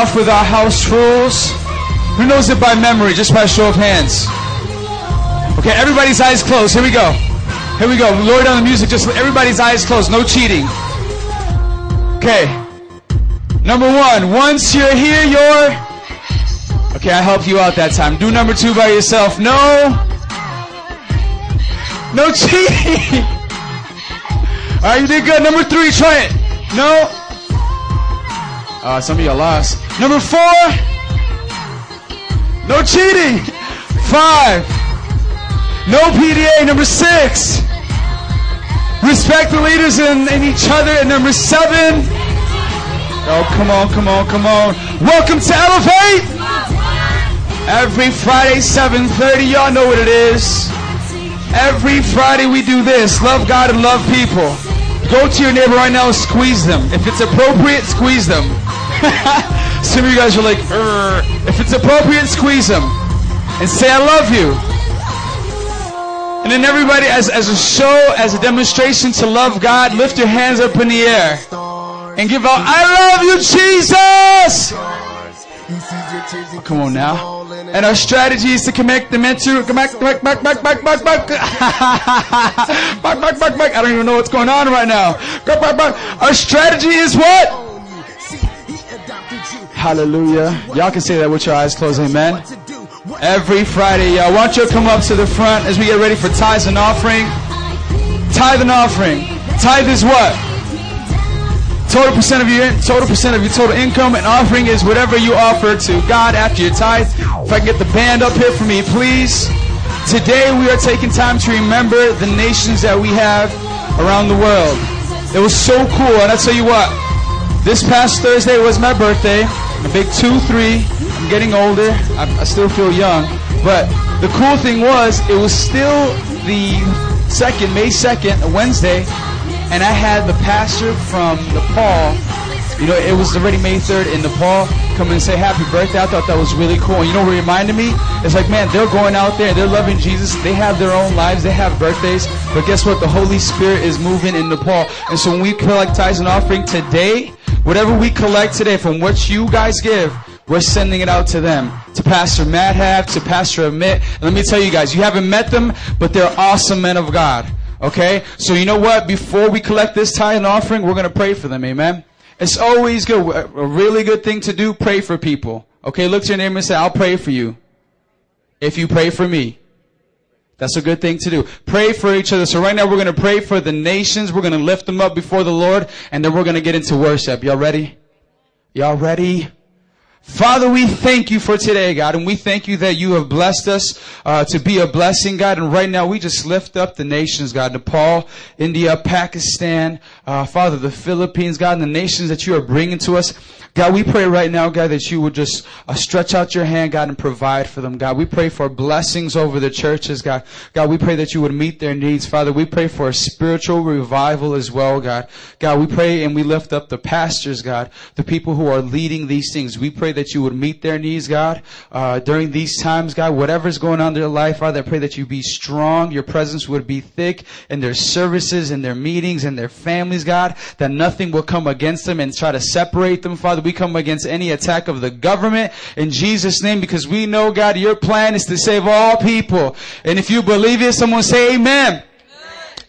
with our house rules. Who knows it by memory, just by show of hands? Okay, everybody's eyes closed. Here we go. Here we go. Lower down the music. Just everybody's eyes closed. No cheating. Okay. Number one. Once you're here, you're. Okay, I helped you out that time. Do number two by yourself. No. No cheating. All right, you did good. Number three. Try it. No. Uh, some of you lost. Number four. No cheating. Five. No PDA. Number six. Respect the leaders and, and each other. And number seven. Oh, come on, come on, come on. Welcome to Elevate. Every Friday, 7.30. Y'all know what it is. Every Friday we do this. Love God and love people. Go to your neighbor right now and squeeze them. If it's appropriate, squeeze them. Some of you guys are like, if it's appropriate, squeeze them. And say, I love you. And then everybody, as, as a show, as a demonstration to love God, lift your hands up in the air and give out, I love you, Jesus! Oh, come on now. And our strategy is to connect them into, back, back, back, back, back, back, back, back, back, back, back. I don't even know what's going on right now. Back, back. Our strategy is what? Hallelujah. Y'all can say that with your eyes closed. Amen. Every Friday, y'all. Why don't you come up to the front as we get ready for tithes and offering? Tithe and offering. Tithe is what? Total percent of your total percent of your total income and offering is whatever you offer to God after your tithe. If I can get the band up here for me, please. Today we are taking time to remember the nations that we have around the world. It was so cool, and I tell you what, this past Thursday was my birthday. A big two, three. I'm getting older. I, I still feel young, but the cool thing was it was still the second, May second, Wednesday, and I had the pastor from Nepal. You know, it was already May 3rd in Nepal. Come and say happy birthday. I thought that was really cool. And you know what reminded me? It's like, man, they're going out there, they're loving Jesus. They have their own lives, they have birthdays. But guess what? The Holy Spirit is moving in Nepal. And so when we collect tithes and offering today, whatever we collect today from what you guys give, we're sending it out to them. To Pastor Madhav, to Pastor Amit. And let me tell you guys, you haven't met them, but they're awesome men of God. Okay? So you know what? Before we collect this tithe and offering, we're going to pray for them. Amen? It's always good. A really good thing to do, pray for people. Okay? Look to your neighbor and say, I'll pray for you. If you pray for me. That's a good thing to do. Pray for each other. So right now we're going to pray for the nations. We're going to lift them up before the Lord. And then we're going to get into worship. Y'all ready? Y'all ready? Father, we thank you for today, God, and we thank you that you have blessed us uh, to be a blessing, God. And right now, we just lift up the nations, God, Nepal, India, Pakistan, uh, Father, the Philippines, God, and the nations that you are bringing to us. God, we pray right now, God, that you would just uh, stretch out your hand, God, and provide for them, God. We pray for blessings over the churches, God. God, we pray that you would meet their needs, Father. We pray for a spiritual revival as well, God. God, we pray and we lift up the pastors, God, the people who are leading these things. We pray that you would meet their needs, God, uh, during these times, God. Whatever's going on in their life, Father, I pray that you be strong. Your presence would be thick in their services, in their meetings, in their families, God. That nothing will come against them and try to separate them, Father. We come against any attack of the government in Jesus' name because we know, God, your plan is to save all people. And if you believe it, someone say amen.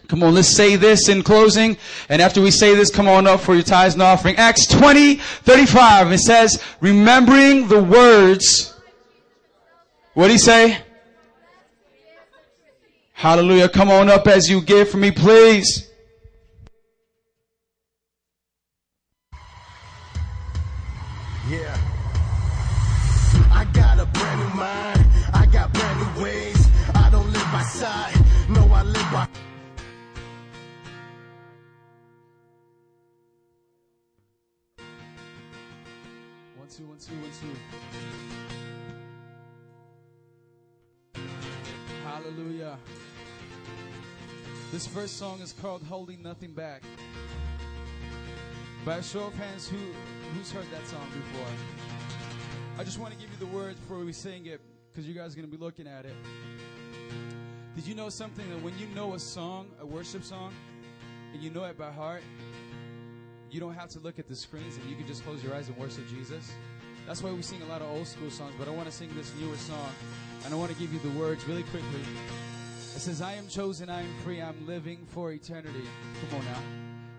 Come on, let's say this in closing. And after we say this, come on up for your tithes and offering. Acts 20, 35. It says, remembering the words. What did he say? Hallelujah. Come on up as you give for me, please. Hallelujah. This first song is called Holding Nothing Back. By a show of hands, who who's heard that song before? I just want to give you the words before we sing it, because you guys are going to be looking at it. Did you know something that when you know a song, a worship song, and you know it by heart, you don't have to look at the screens and you can just close your eyes and worship Jesus? That's why we sing a lot of old school songs, but I want to sing this newer song. And I want to give you the words really quickly. It says, I am chosen, I am free, I'm living for eternity. Come on now.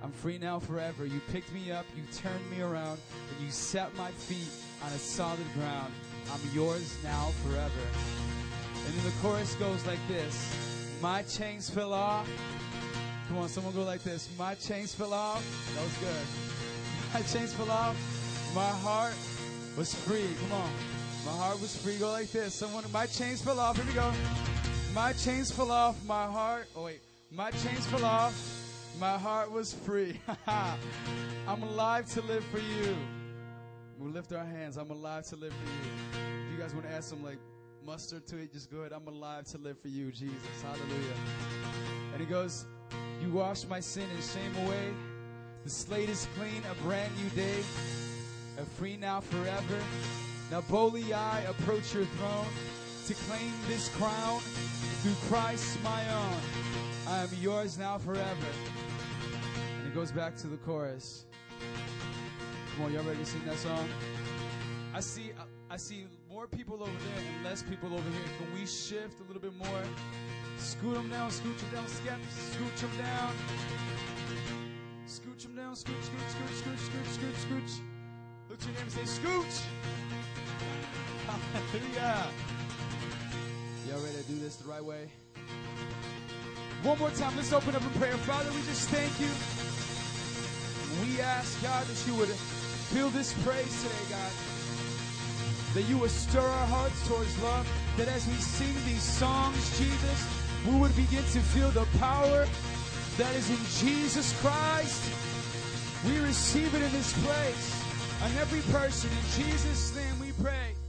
I'm free now forever. You picked me up, you turned me around, and you set my feet on a solid ground. I'm yours now forever. And then the chorus goes like this My chains fell off. Come on, someone go like this. My chains fell off. That was good. My chains fell off. My heart was free. Come on. My heart was free. Go like this. Someone, my chains fell off. Here we go. My chains fell off. My heart. Oh, wait. My chains fell off. My heart was free. I'm alive to live for you. We lift our hands. I'm alive to live for you. If you guys want to add some like mustard to it, just go ahead. I'm alive to live for you, Jesus. Hallelujah. And he goes, You wash my sin and shame away. The slate is clean, a brand new day. A free now forever. Now boldly I approach your throne to claim this crown through Christ my own. I am yours now forever. And it goes back to the chorus. Come on, y'all ready to sing that song? I see, I see more people over there and less people over here. Can we shift a little bit more? Scoot them down, scooch them down, skip, scooch them down. Scooch them down, scooch, scooch, scooch, scooch, scooch, scooch, scooch. Look to your neighbor and say, scooch! Hallelujah! Y'all ready to do this the right way? One more time, let's open up in prayer. Father, we just thank you. We ask, God, that you would fill this praise today, God. That you would stir our hearts towards love. That as we sing these songs, Jesus, we would begin to feel the power that is in Jesus Christ. We receive it in this place. And every person, in Jesus' name we pray.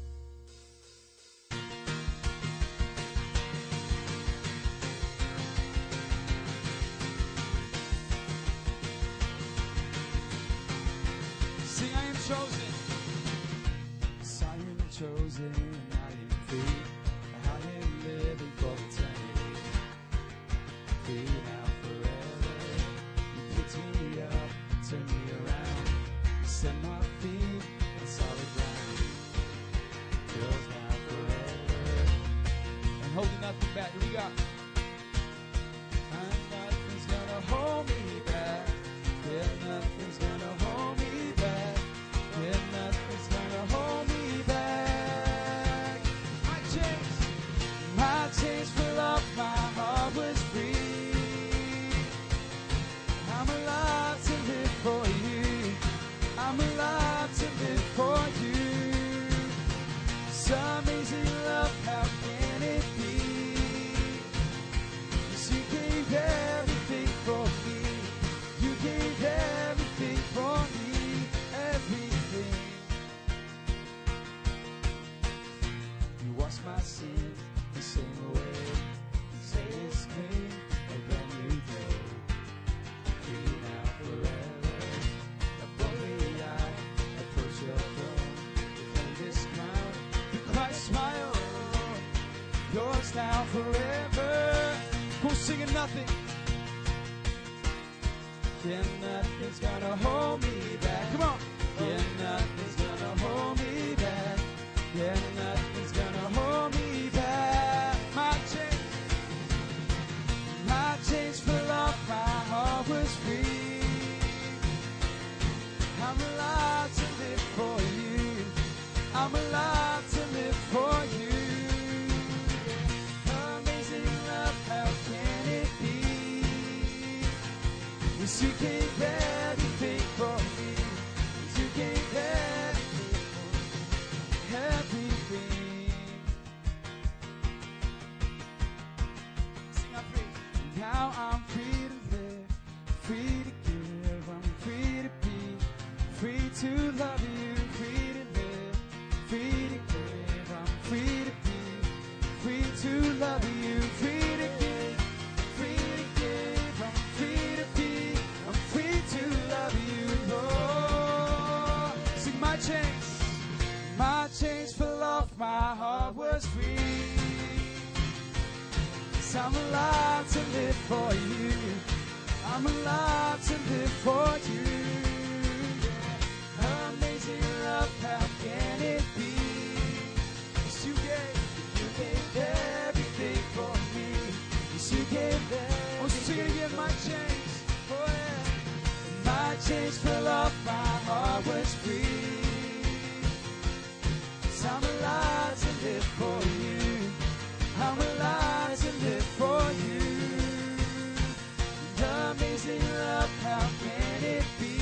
how can it be?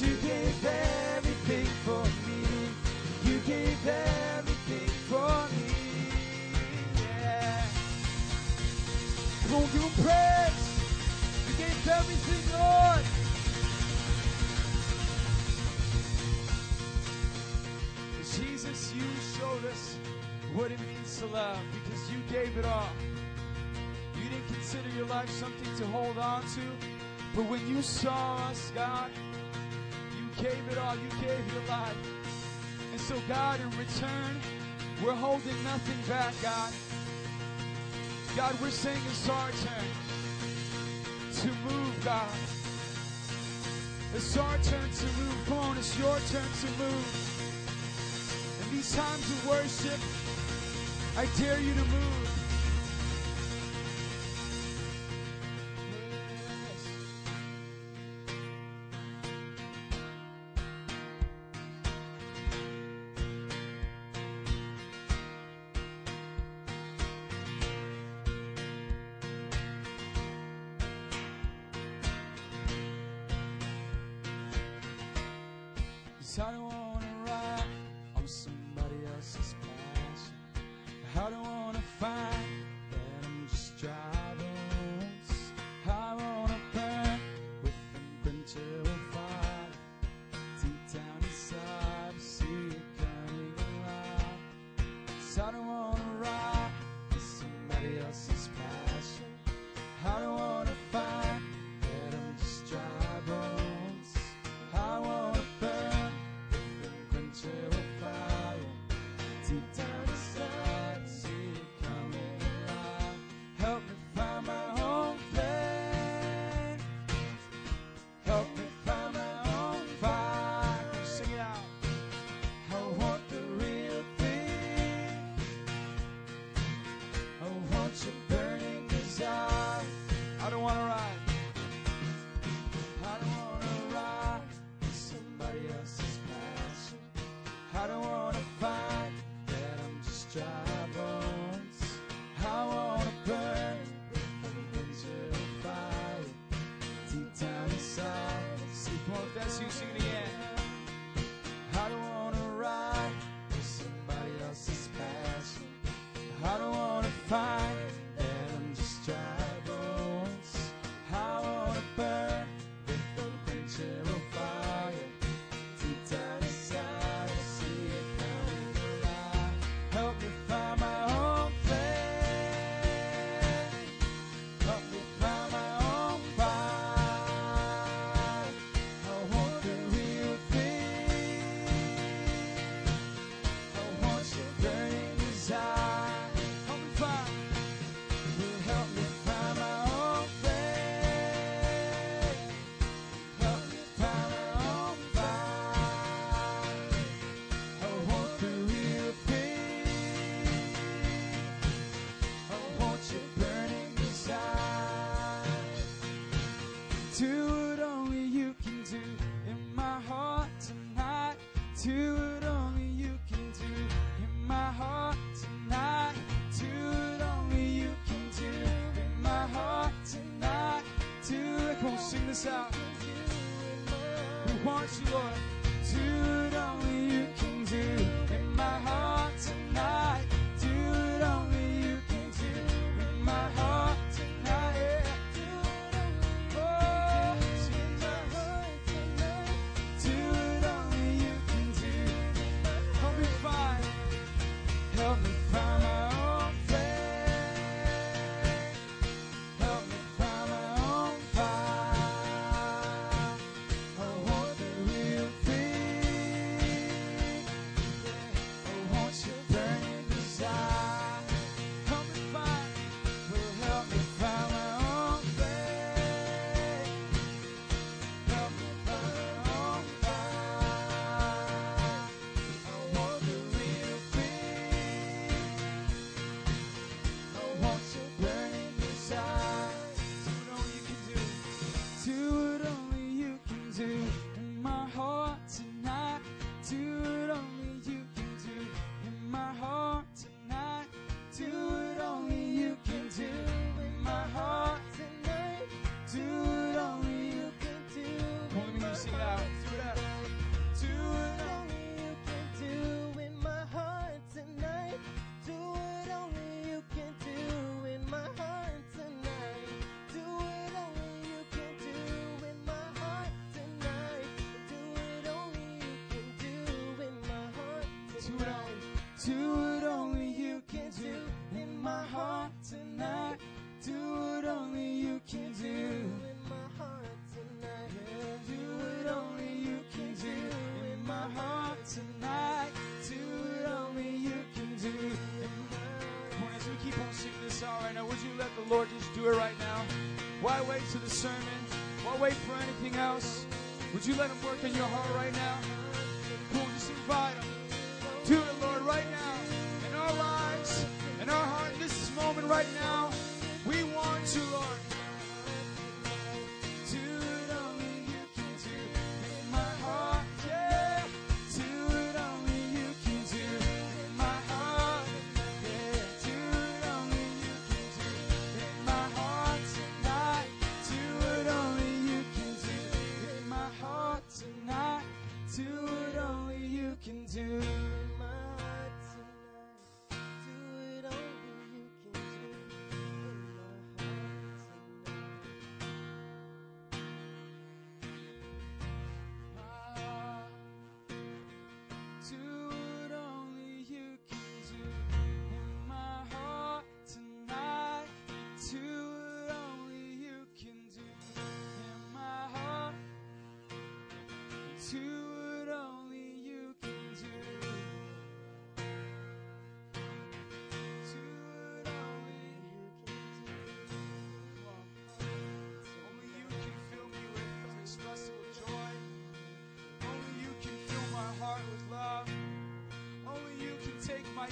You gave everything for me. You gave everything for me. Yeah. Give him praise. You gave everything, Lord. Jesus, you showed us what it means to love because you gave it all didn't consider your life something to hold on to. But when you saw us, God, you gave it all. You gave your life. And so, God, in return, we're holding nothing back, God. God, we're saying it's our turn to move, God. It's our turn to move. Come on, it's your turn to move. In these times of worship, I dare you to move. wants you, Lord. wait for anything else. Would you let him work in your heart right now?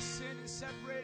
sin and separate.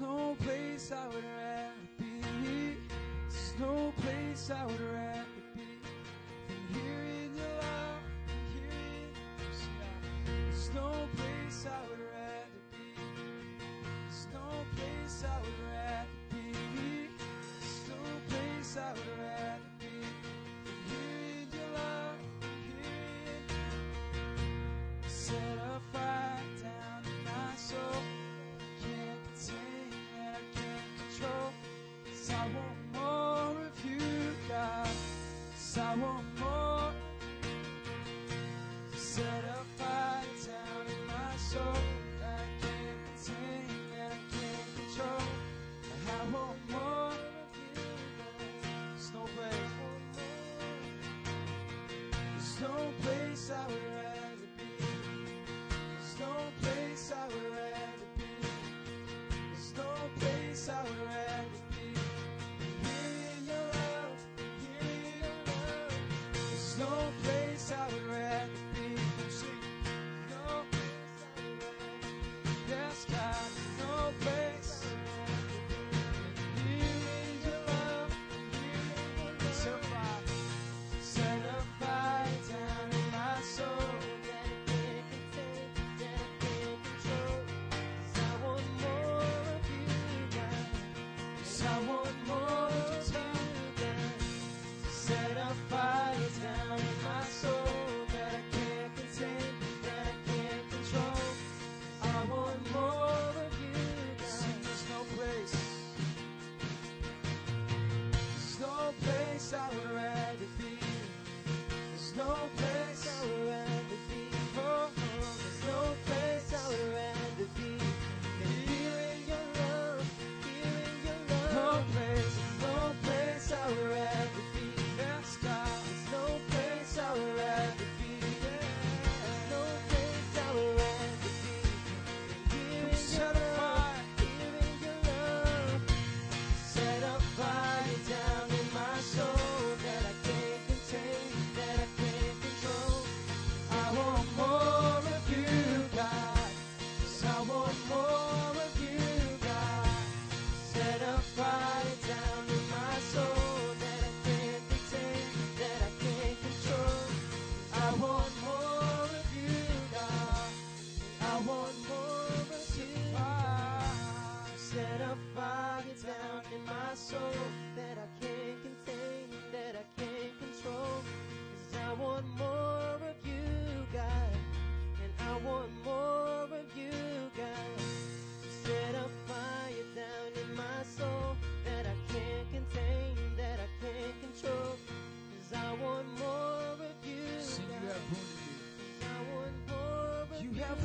no place I would rather be. There's no place I would rather I want more. Set a fire down in my soul. I can't contain and I can't control. I want more of you. There's no place. There's no place.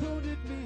wounded me.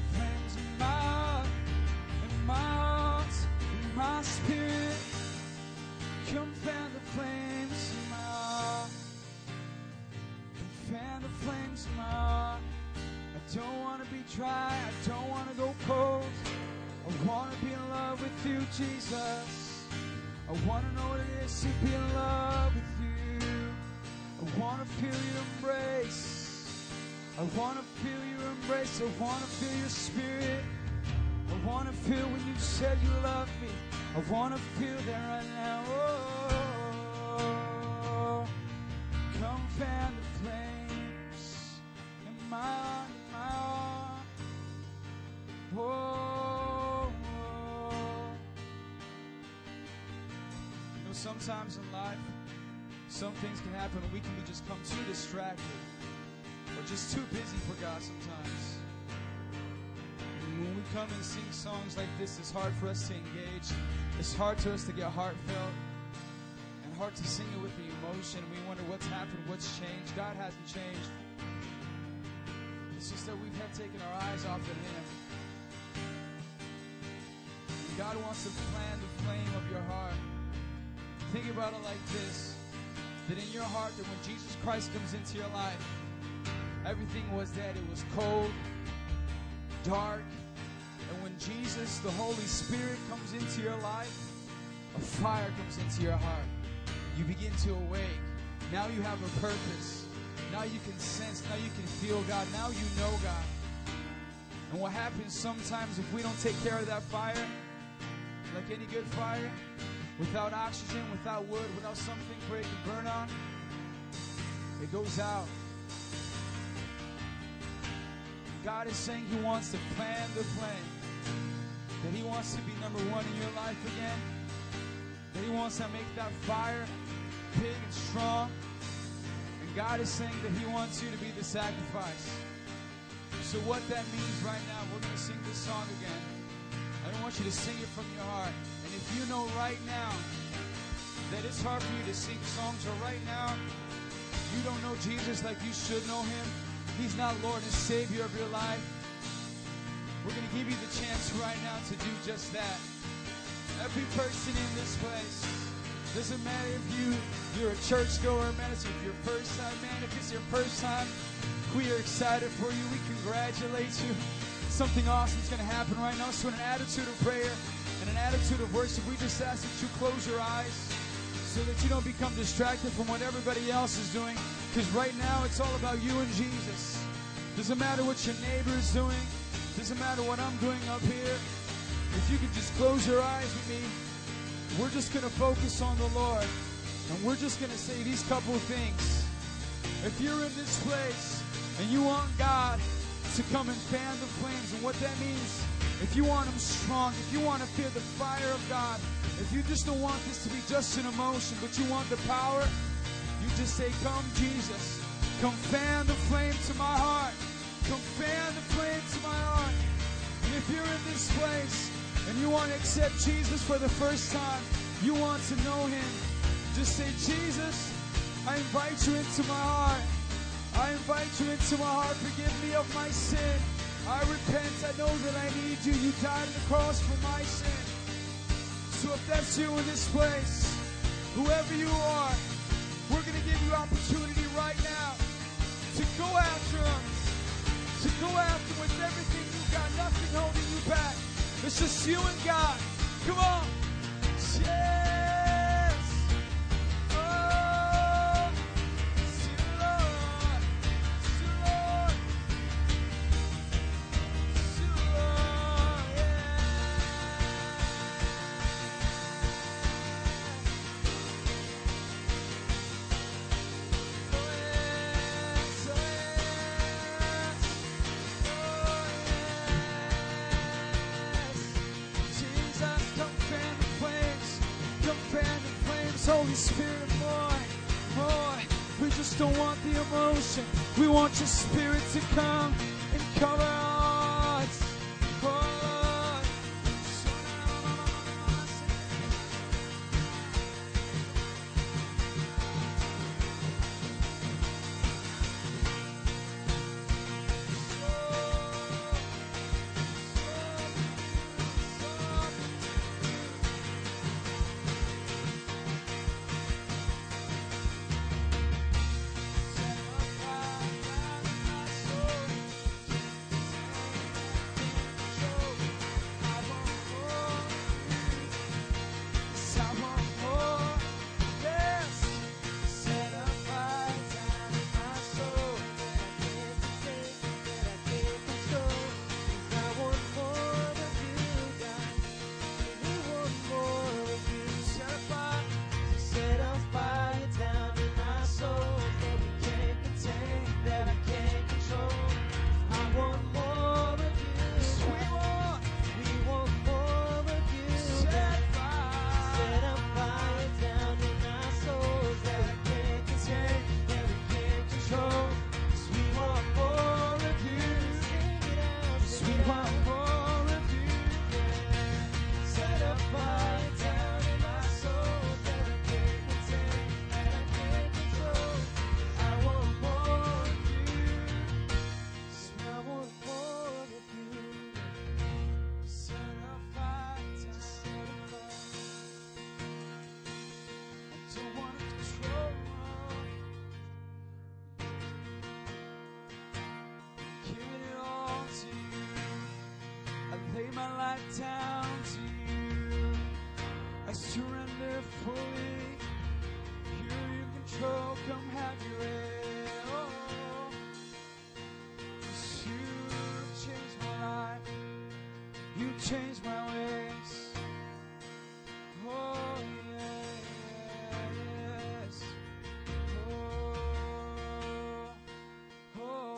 Jesus. I want to know what it is to be in love with you. I want to feel your embrace. I want to feel your embrace. I want to feel your spirit. I want to feel when you said you love me. I want to feel there. sometimes in life, some things can happen and we can just come too distracted or just too busy for God sometimes. And when we come and sing songs like this, it's hard for us to engage. It's hard to us to get heartfelt and hard to sing it with the emotion. We wonder what's happened, what's changed. God hasn't changed. It's just that we have taken our eyes off of Him. God wants to fan the flame of your heart. Think about it like this that in your heart, that when Jesus Christ comes into your life, everything was dead. It was cold, dark. And when Jesus, the Holy Spirit, comes into your life, a fire comes into your heart. You begin to awake. Now you have a purpose. Now you can sense. Now you can feel God. Now you know God. And what happens sometimes if we don't take care of that fire, like any good fire, without oxygen, without wood, without something for it to burn on, it goes out. God is saying He wants to plan the plan. That He wants to be number one in your life again. That He wants to make that fire big and strong. And God is saying that He wants you to be the sacrifice. So, what that means right now, we're going to sing this song again. I don't want you to sing it from your heart. And if you know right now that it's hard for you to sing songs, or right now you don't know Jesus like you should know Him, He's not Lord and Savior of your life. We're going to give you the chance right now to do just that. Every person in this place, doesn't matter if you you're a churchgoer, man. If your first time, man. If it's your first time, we are excited for you. We congratulate you. Something awesome is going to happen right now. So, an attitude of prayer and an attitude of worship, we just ask that you close your eyes so that you don't become distracted from what everybody else is doing. Because right now it's all about you and Jesus. Doesn't matter what your neighbor is doing. Doesn't matter what I'm doing up here. If you could just close your eyes with me, we're just going to focus on the Lord. And we're just going to say these couple of things. If you're in this place and you want God to come and fan the flames, and what that means, if you want Him strong, if you want to feel the fire of God, if you just don't want this to be just an emotion, but you want the power, you just say, Come, Jesus. Come fan the flame to my heart. Come fan the flame to my heart. And if you're in this place and you want to accept Jesus for the first time, you want to know Him, just say, Jesus, I invite you into my heart. I invite you into my heart. Forgive me of my sin. I repent. I know that I need you. You died on the cross for my sin. So if that's you in this place, whoever you are, we're going to give you opportunity right now to go after him. To go after with everything you've got, nothing holding you back. It's just you and God. Come on. Yes. We want your spirit to come and cover You changed my ways. Oh yes. Oh, oh.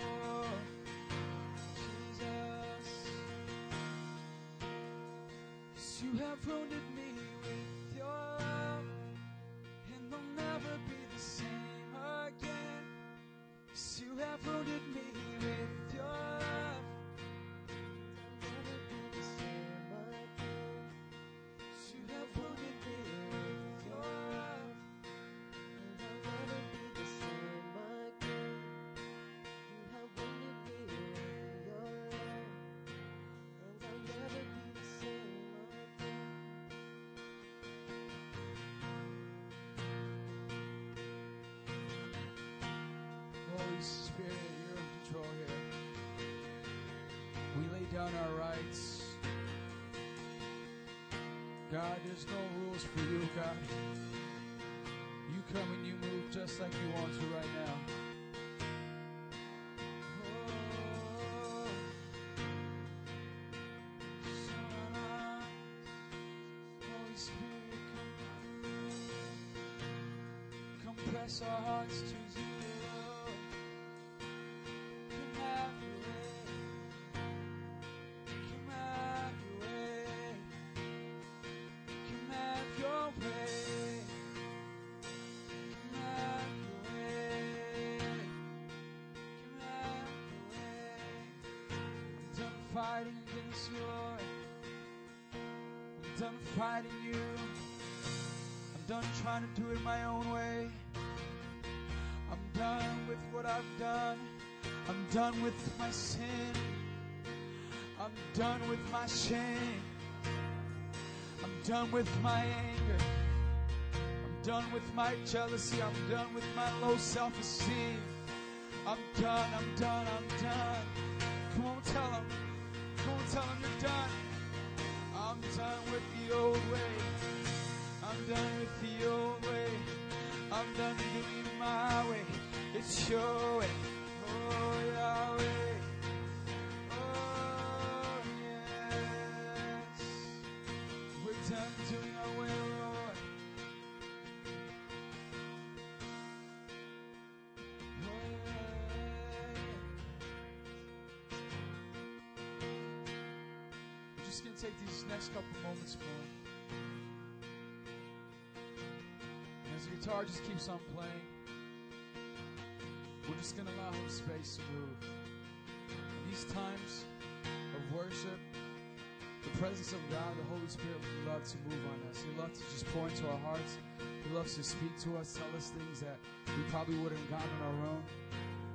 Oh, Jesus. Yes, you have wounded me Holy Spirit, you're in control here. We lay down our rights. God, there's no rules for you, God. You come and you move just like you want to right now. Oh, our hearts to you. Fighting against you. I'm done fighting you. I'm done trying to do it my own way. I'm done with what I've done. I'm done with my sin. I'm done with my shame. I'm done with my anger. I'm done with my jealousy. I'm done with my low self esteem. I'm done. I'm done. I'm done. Come on, tell him. Come tell him you're done. I'm done with the old way. I'm done with the old way. I'm done doing my way. It's your way. Oh, Yahweh. Just going to take these next couple moments for him. As the guitar just keeps on playing, we're just going to allow Him space to move. These times of worship, the presence of God, the Holy Spirit would love to move on us. He loves to just pour into our hearts. He loves to speak to us, tell us things that we probably wouldn't have gotten on our own.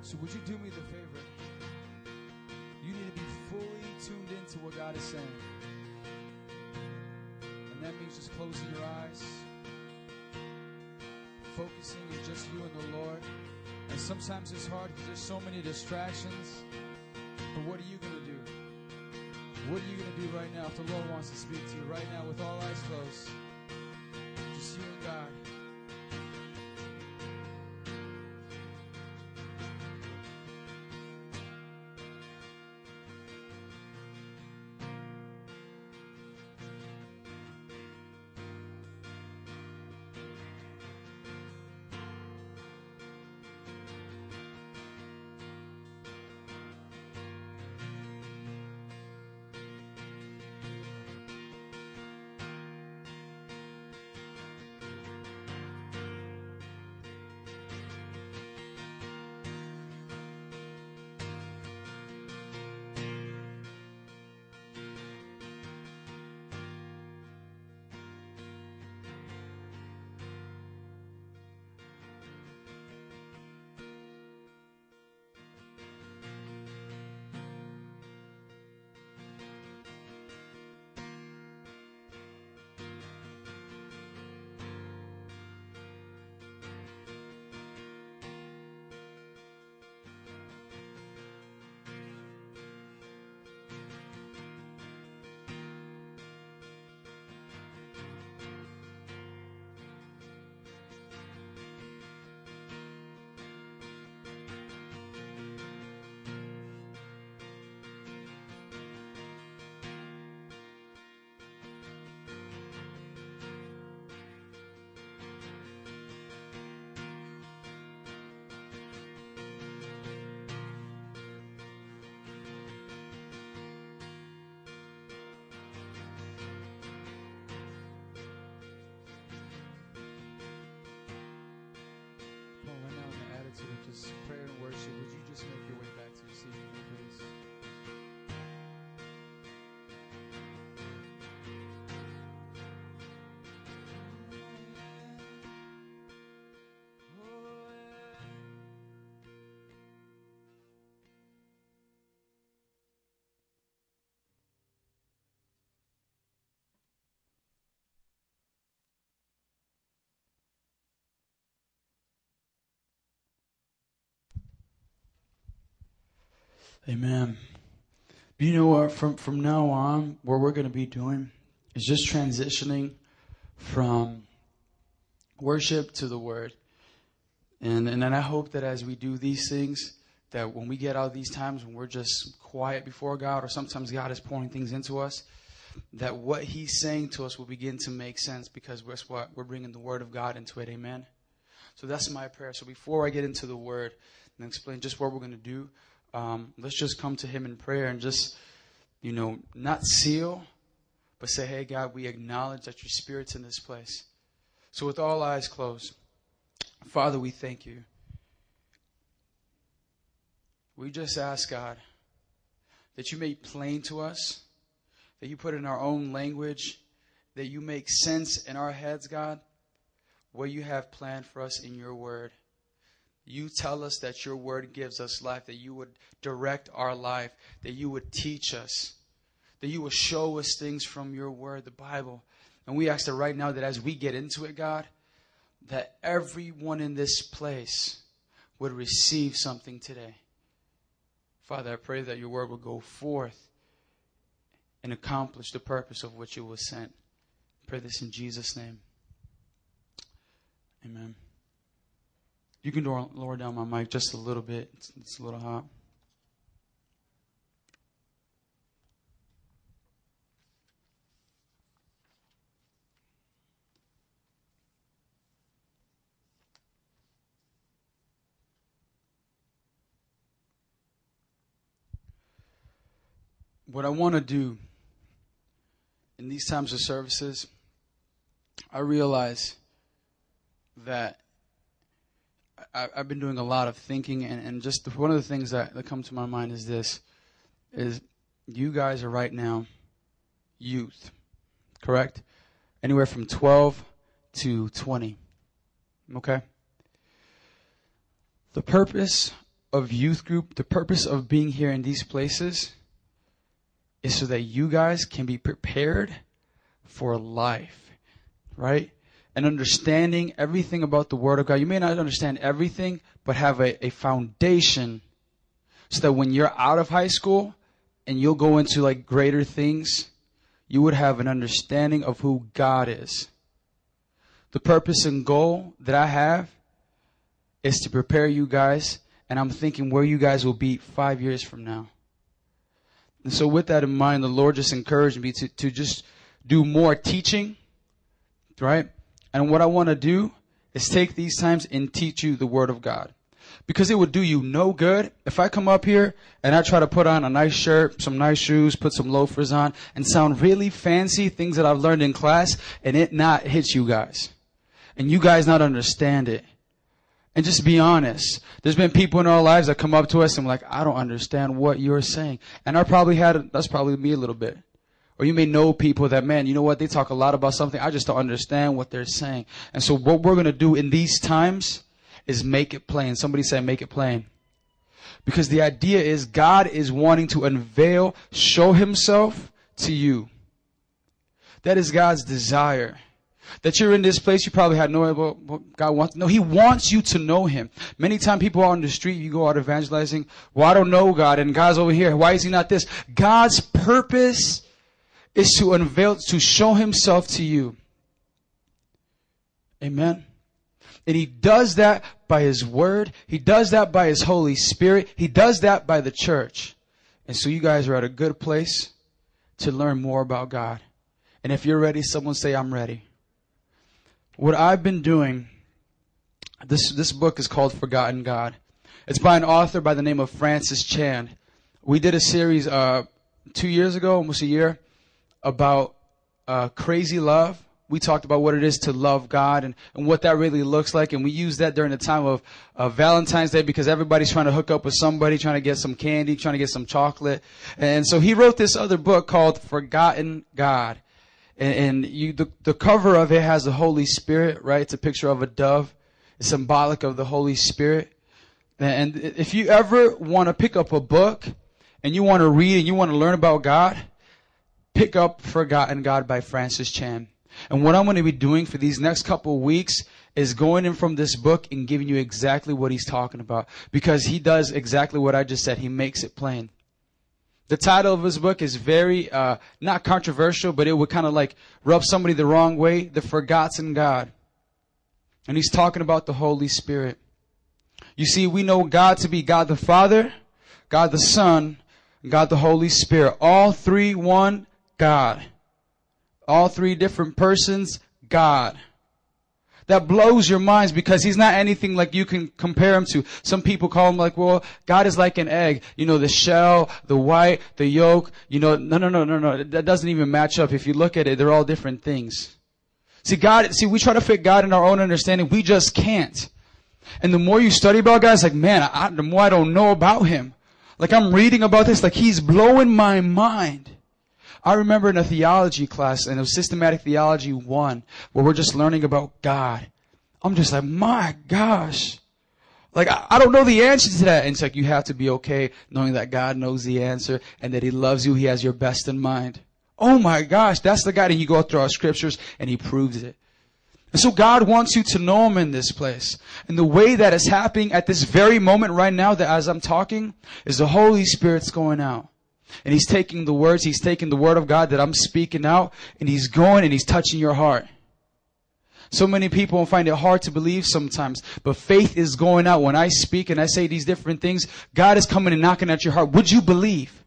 So would you do me the favor? What God is saying. And that means just closing your eyes, focusing on just you and the Lord. And sometimes it's hard because there's so many distractions. But what are you going to do? What are you going to do right now if the Lord wants to speak to you right now with all eyes closed? Prayer and worship, would you just make your Amen. You know what? From from now on, what we're going to be doing is just transitioning from worship to the Word, and and then I hope that as we do these things, that when we get out of these times when we're just quiet before God, or sometimes God is pouring things into us, that what He's saying to us will begin to make sense because guess what? We're bringing the Word of God into it. Amen. So that's my prayer. So before I get into the Word and explain just what we're going to do um, let's just come to Him in prayer and just, you know, not seal, but say, hey, God, we acknowledge that your Spirit's in this place. So, with all eyes closed, Father, we thank you. We just ask, God, that you make plain to us, that you put in our own language, that you make sense in our heads, God, what you have planned for us in your word. You tell us that your word gives us life, that you would direct our life, that you would teach us, that you would show us things from your word, the Bible. And we ask that right now that as we get into it, God, that everyone in this place would receive something today. Father, I pray that your word will go forth and accomplish the purpose of which it was sent. I pray this in Jesus' name. Amen. You can lower, down my mic just a little bit. It's, it's a little hot. What I want to do in these times of services, I realize that I, have been doing a lot of thinking, and, and just one of the things that, that come to my mind is this: is you guys are right now youth, correct? Anywhere from 12 to 20. Okay? The purpose of youth group, the purpose of being here in these places is so that you guys can be prepared for life, right? And understanding everything about the Word of God. You may not understand everything, but have a, a foundation so that when you're out of high school and you'll go into like greater things, you would have an understanding of who God is. The purpose and goal that I have is to prepare you guys, and I'm thinking where you guys will be five years from now. And so, with that in mind, the Lord just encouraged me to, to just do more teaching, right? And what I want to do is take these times and teach you the Word of God. Because it would do you no good if I come up here and I try to put on a nice shirt, some nice shoes, put some loafers on, and sound really fancy, things that I've learned in class, and it not hit you guys. And you guys not understand it. And just be honest. There's been people in our lives that come up to us and like, I don't understand what you're saying. And I probably had, that's probably me a little bit. Or you may know people that, man, you know what? They talk a lot about something. I just don't understand what they're saying. And so what we're going to do in these times is make it plain. Somebody say, make it plain. Because the idea is God is wanting to unveil, show himself to you. That is God's desire. That you're in this place, you probably had no idea what God wants. No, He wants you to know Him. Many times people out on the street, you go out evangelizing, well, I don't know God, and God's over here. Why is He not this? God's purpose is to unveil, to show himself to you. Amen. And he does that by his word. He does that by his Holy Spirit. He does that by the church. And so you guys are at a good place to learn more about God. And if you're ready, someone say, I'm ready. What I've been doing, this, this book is called Forgotten God. It's by an author by the name of Francis Chan. We did a series, uh, two years ago, almost a year, about uh, crazy love. we talked about what it is to love God and, and what that really looks like. And we use that during the time of, of Valentine's Day because everybody's trying to hook up with somebody, trying to get some candy, trying to get some chocolate. And so he wrote this other book called Forgotten God. And, and you, the, the cover of it has the Holy Spirit, right? It's a picture of a dove. It's symbolic of the Holy Spirit. And if you ever want to pick up a book and you want to read and you want to learn about God, pick up Forgotten God by Francis Chan. And what I'm going to be doing for these next couple weeks is going in from this book and giving you exactly what he's talking about. Because he does exactly what I just said. He makes it plain. The title of his book is very, uh, not controversial, but it would kind of like rub somebody the wrong way. The Forgotten God. And he's talking about the Holy Spirit. You see, we know God to be God the Father, God the Son, God the Holy Spirit. All three one God. All three different persons, God. That blows your minds because he's not anything like you can compare him to. Some people call him like, well, God is like an egg. You know, the shell, the white, the yolk. You know, no, no, no, no, no. That doesn't even match up. If you look at it, they're all different things. See, God, see, we try to fit God in our own understanding. We just can't. And the more you study about God, it's like, man, I, the more I don't know about him. Like I'm reading about this, like he's blowing my mind. I remember in a theology class, and it was systematic theology one, where we're just learning about God. I'm just like, my gosh. Like, I, don't know the answer to that. And it's like, you have to be okay knowing that God knows the answer and that He loves you. He has your best in mind. Oh my gosh, that's the God. And you go through our scriptures and He proves it. And so God wants you to know Him in this place. And the way that is happening at this very moment right now that as I'm talking is the Holy Spirit's going out. And He's taking the words, He's taking the Word of God that I'm speaking out, and He's going and He's touching your heart. So many people find it hard to believe sometimes, but faith is going out. When I speak and I say these different things, God is coming and knocking at your heart. Would you believe?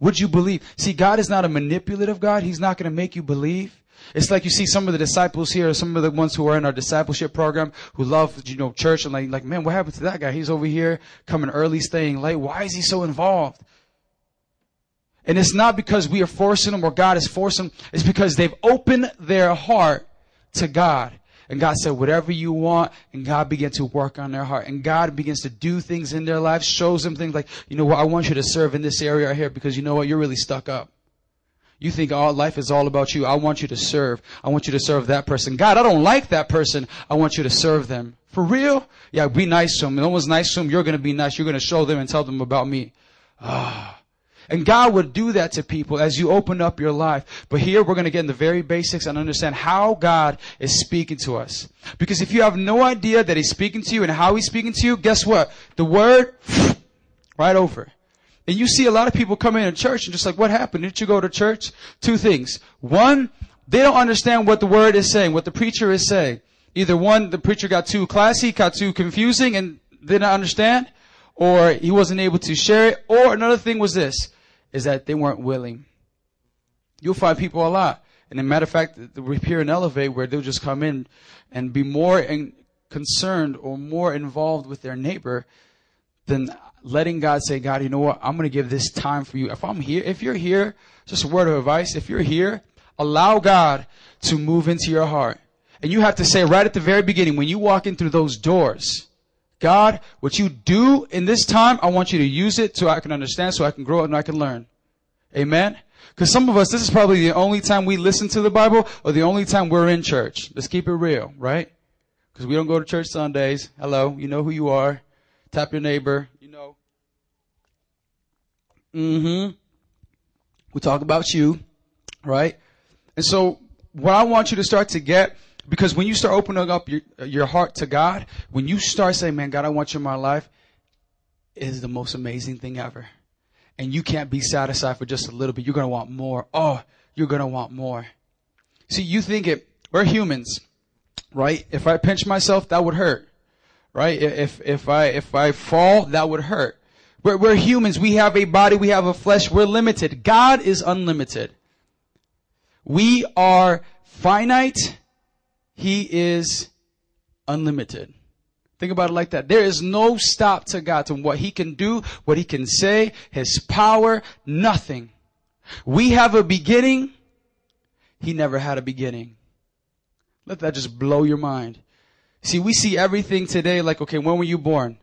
Would you believe? See, God is not a manipulative God. He's not going to make you believe. It's like you see some of the disciples here, some of the ones who are in our discipleship program who love, you know, church and like, like, man, what happened to that guy? He's over here coming early, staying late. Why is he so involved? And it's not because we are forcing them or God is forcing them. It's because they've opened their heart to God. And God said, whatever you want, and God began to work on their heart. And God begins to do things in their life, shows them things like, you know what, I want you to serve in this area right here because you know what, you're really stuck up. You think all life is all about you. I want you to serve. I want you to serve that person. God, I don't like that person. I want you to serve them. For real? Yeah, be nice to them. No one's nice to them. You're going to be nice. You're going to show them and tell them about me. Ah. And God would do that to people as you open up your life. But here we're going to get in the very basics and understand how God is speaking to us. Because if you have no idea that He's speaking to you and how He's speaking to you, guess what? The Word, right over. And you see a lot of people come in church and just like, what happened? Didn't you go to church? Two things. One, they don't understand what the Word is saying, what the preacher is saying. Either one, the preacher got too classy, got too confusing and didn't understand, or he wasn't able to share it, or another thing was this is that they weren't willing. You'll find people a lot. And a matter of fact, we're here in Elevate where they'll just come in and be more in, concerned or more involved with their neighbor than letting God say, God, you know what? I'm going to give this time for you. If I'm here, if you're here, just a word of advice. If you're here, allow God to move into your heart. And you have to say right at the very beginning, when you walk in through those doors, God, what you do in this time, I want you to use it so I can understand, so I can grow and I can learn. Amen? Because some of us, this is probably the only time we listen to the Bible or the only time we're in church. Let's keep it real, right? Because we don't go to church Sundays. Hello, you know who you are. Tap your neighbor. You know. Mm-hmm. We talk about you, right? And so what I want you to start to get because when you start opening up your, your heart to God, when you start saying, man, God, I want you in my life, is the most amazing thing ever. And you can't be satisfied for just a little bit. You're going to want more. Oh, you're going to want more. See, you think it, we're humans, right? If I pinch myself, that would hurt, right? If, if I, if I fall, that would hurt. We're, we're humans. We have a body. We have a flesh. We're limited. God is unlimited. We are finite he is unlimited. Think about it like that. There is no stop to God, to what He can do, what He can say, His power, nothing. We have a beginning. He never had a beginning. Let that just blow your mind. See, we see everything today like, okay, when were you born?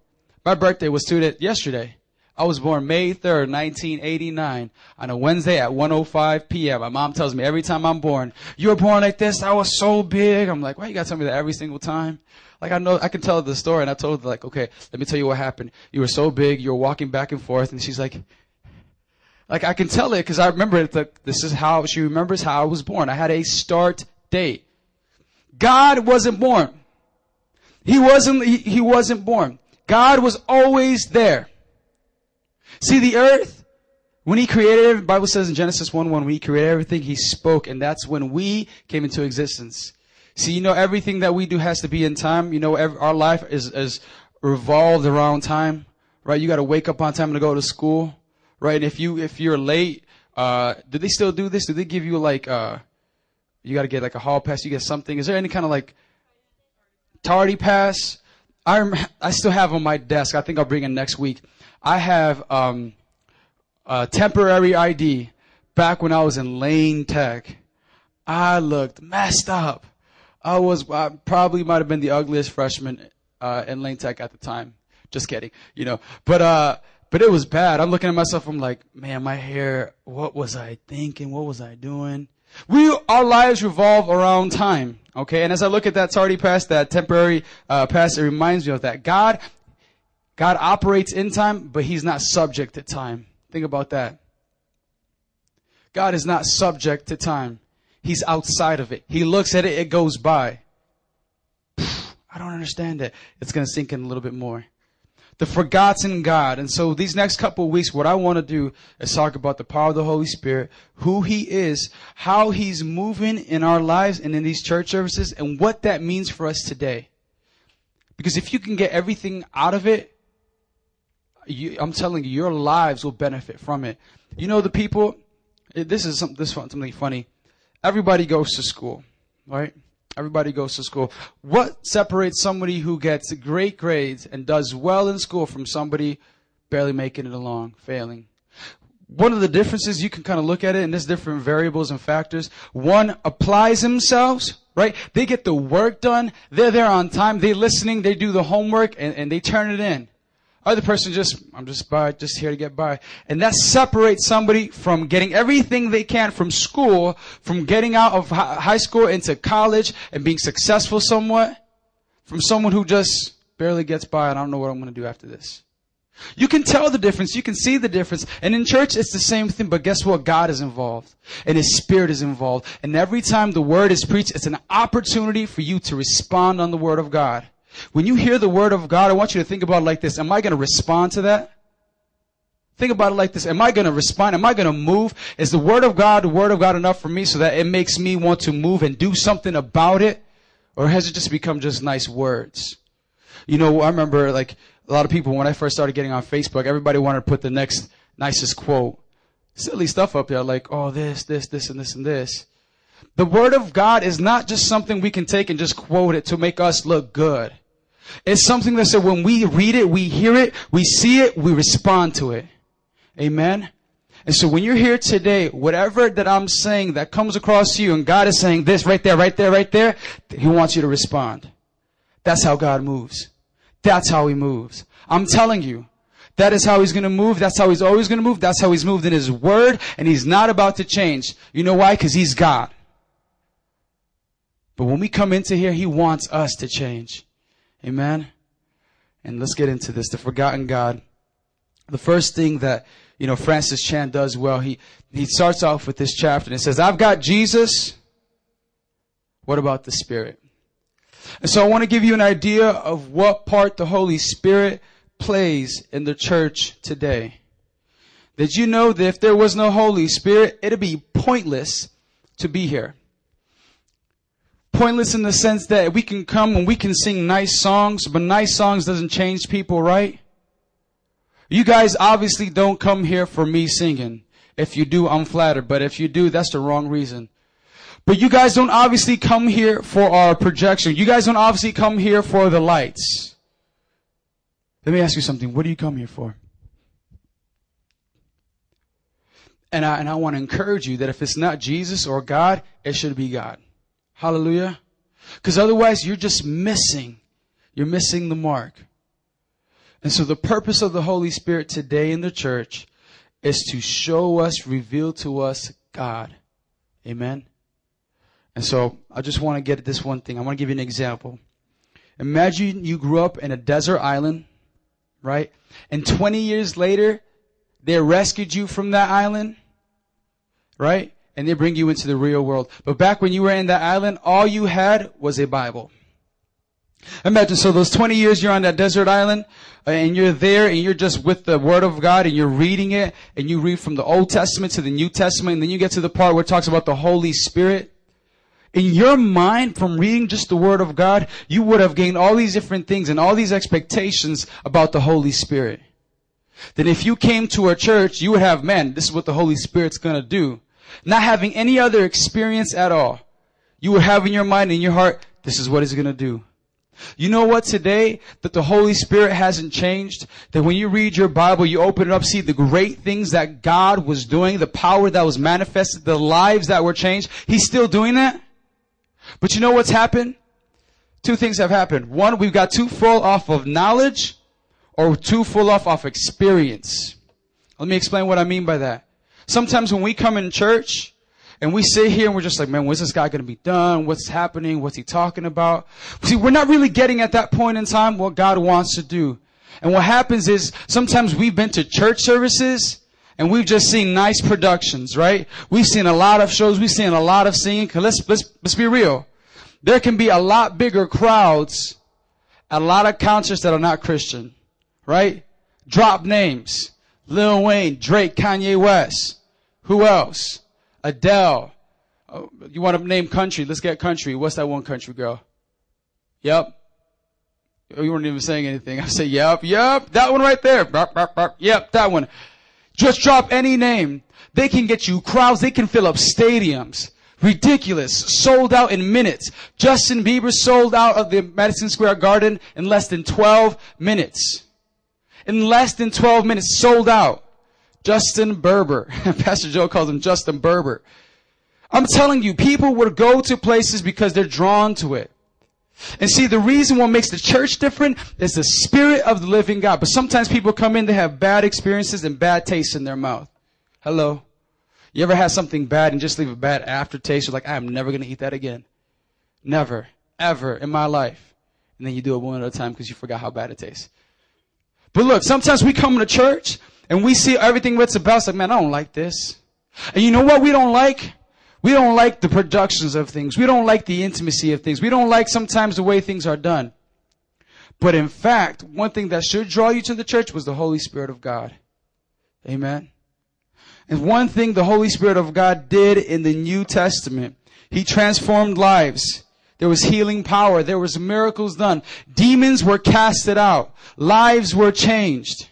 My birthday was today, yesterday. I was born May 3rd, 1989 on a Wednesday at 1.05 p.m. My mom tells me every time I'm born, you were born like this. I was so big. I'm like, why you gotta tell me that every single time? Like I know, I can tell the story and I told her like, okay, let me tell you what happened. You were so big, you were walking back and forth and she's like, like I can tell it because I remember it. That this is how she remembers how I was born. I had a start date. God wasn't born. He wasn't. He, he wasn't born. God was always there. See the earth when He created it. Bible says in Genesis one one, when He created everything, He spoke, and that's when we came into existence. See, you know, everything that we do has to be in time. You know, every, our life is is revolved around time, right? You got to wake up on time to go to school right? And if you if you're late, uh, do they still do this? Do they give you like uh, you got to get like a hall pass? You get something? Is there any kind of like tardy pass? I rem- I still have on my desk. I think I'll bring it next week. I have um, a temporary ID back when I was in Lane Tech. I looked messed up. I was I probably might have been the ugliest freshman uh, in Lane Tech at the time. Just kidding, you know. But uh, but it was bad. I'm looking at myself. I'm like, man, my hair. What was I thinking? What was I doing? We, our lives revolve around time. Okay. And as I look at that tardy past, that temporary, uh, past, it reminds me of that. God, God operates in time, but he's not subject to time. Think about that. God is not subject to time. He's outside of it. He looks at it, it goes by. I don't understand it. It's going to sink in a little bit more the forgotten God. And so these next couple of weeks, what I want to do is talk about the power of the Holy Spirit, who He is, how He's moving in our lives and in these church services, and what that means for us today. Because if you can get everything out of it, you, I'm telling you, your lives will benefit from it. You know, the people, this is something, this something funny. Everybody goes to school, right? Everybody goes to school. What separates somebody who gets great grades and does well in school from somebody barely making it along, failing? One of the differences you can kind of look at it and there's different variables and factors. One applies themselves, right? They get the work done. They're there on time. They're listening. They do the homework and, and they turn it in. Other person just, I'm just by, just here to get by. And that separates somebody from getting everything they can from school, from getting out of high school into college and being successful somewhat, from someone who just barely gets by and I don't know what I'm going to do after this. You can tell the difference. You can see the difference. And in church, it's the same thing. But guess what? God is involved. And His Spirit is involved. And every time the Word is preached, it's an opportunity for you to respond on the Word of God. When you hear the word of God, I want you to think about it like this. Am I going to respond to that? Think about it like this. Am I going to respond? Am I going to move? Is the word of God the word of God enough for me so that it makes me want to move and do something about it? Or has it just become just nice words? You know, I remember like a lot of people when I first started getting on Facebook, everybody wanted to put the next nicest quote. Silly stuff up there like, oh, this, this, this, and this, and this. The word of God is not just something we can take and just quote it to make us look good. It's something that said when we read it, we hear it, we see it, we respond to it. Amen. And so when you're here today, whatever that I'm saying that comes across you and God is saying this right there, right there, right there, He wants you to respond. That's how God moves. That's how He moves. I'm telling you. That is how he's going to move. That's how he's always going to move. That's how he's moved in his word. And he's not about to change. You know why? Because he's God. But when we come into here, he wants us to change. Amen. And let's get into this. The forgotten God. The first thing that, you know, Francis Chan does well, he, he starts off with this chapter and it says, I've got Jesus. What about the Spirit? And so I want to give you an idea of what part the Holy Spirit plays in the church today. Did you know that if there was no Holy Spirit, it'd be pointless to be here? Pointless in the sense that we can come and we can sing nice songs, but nice songs doesn't change people, right? You guys obviously don't come here for me singing. If you do, I'm flattered, but if you do, that's the wrong reason. But you guys don't obviously come here for our projection. You guys don't obviously come here for the lights. Let me ask you something. What do you come here for? And I, and I want to encourage you that if it's not Jesus or God, it should be God. Hallelujah. Because otherwise you're just missing. You're missing the mark. And so the purpose of the Holy Spirit today in the church is to show us, reveal to us God. Amen. And so I just want to get at this one thing. I want to give you an example. Imagine you grew up in a desert island, right? And 20 years later, they rescued you from that island, right? And they bring you into the real world. But back when you were in that island, all you had was a Bible. Imagine, so those 20 years you're on that desert island, uh, and you're there, and you're just with the Word of God, and you're reading it, and you read from the Old Testament to the New Testament, and then you get to the part where it talks about the Holy Spirit. In your mind, from reading just the Word of God, you would have gained all these different things and all these expectations about the Holy Spirit. Then if you came to a church, you would have, man, this is what the Holy Spirit's gonna do. Not having any other experience at all. You will have in your mind, in your heart, this is what he's gonna do. You know what today? That the Holy Spirit hasn't changed. That when you read your Bible, you open it up, see the great things that God was doing, the power that was manifested, the lives that were changed. He's still doing that. But you know what's happened? Two things have happened. One, we've got too full off of knowledge or too full off of experience. Let me explain what I mean by that. Sometimes when we come in church, and we sit here and we're just like, man, when's this guy going to be done? What's happening? What's he talking about? See, we're not really getting at that point in time what God wants to do. And what happens is sometimes we've been to church services and we've just seen nice productions, right? We've seen a lot of shows. We've seen a lot of singing. Let's, let's, let's be real. There can be a lot bigger crowds a lot of concerts that are not Christian, right? Drop names. Lil Wayne, Drake, Kanye West. Who else? Adele. Oh, you want to name country? Let's get country. What's that one country girl? Yep. Oh, you weren't even saying anything. I say, yep, yep, that one right there. Bark, bark, bark. Yep, that one. Just drop any name. They can get you crowds. They can fill up stadiums. Ridiculous. Sold out in minutes. Justin Bieber sold out of the Madison Square Garden in less than 12 minutes. In less than 12 minutes, sold out. Justin Berber. Pastor Joe calls him Justin Berber. I'm telling you, people would go to places because they're drawn to it. And see, the reason what makes the church different is the spirit of the living God. But sometimes people come in, they have bad experiences and bad taste in their mouth. Hello? You ever had something bad and just leave a bad aftertaste? You're like, I'm never going to eat that again. Never, ever in my life. And then you do it one at a time because you forgot how bad it tastes. But look, sometimes we come to church and we see everything what's about. It's like, man, I don't like this. And you know what we don't like? We don't like the productions of things. We don't like the intimacy of things. We don't like sometimes the way things are done. But in fact, one thing that should draw you to the church was the Holy Spirit of God. Amen. And one thing the Holy Spirit of God did in the New Testament, He transformed lives. There was healing power. There was miracles done. Demons were casted out. Lives were changed.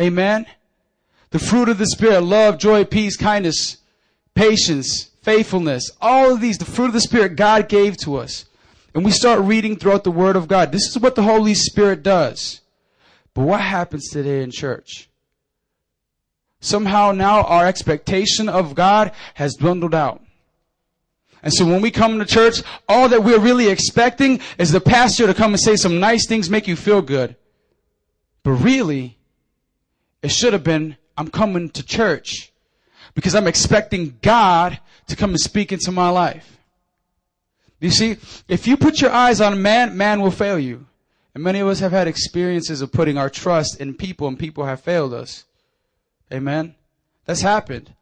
Amen. The fruit of the Spirit, love, joy, peace, kindness, patience, faithfulness, all of these, the fruit of the Spirit God gave to us. And we start reading throughout the Word of God. This is what the Holy Spirit does. But what happens today in church? Somehow now our expectation of God has dwindled out. And so when we come to church, all that we're really expecting is the pastor to come and say some nice things, make you feel good. But really, it should have been, I'm coming to church because I'm expecting God to come and speak into my life. You see, if you put your eyes on man, man will fail you. And many of us have had experiences of putting our trust in people and people have failed us. Amen. That's happened.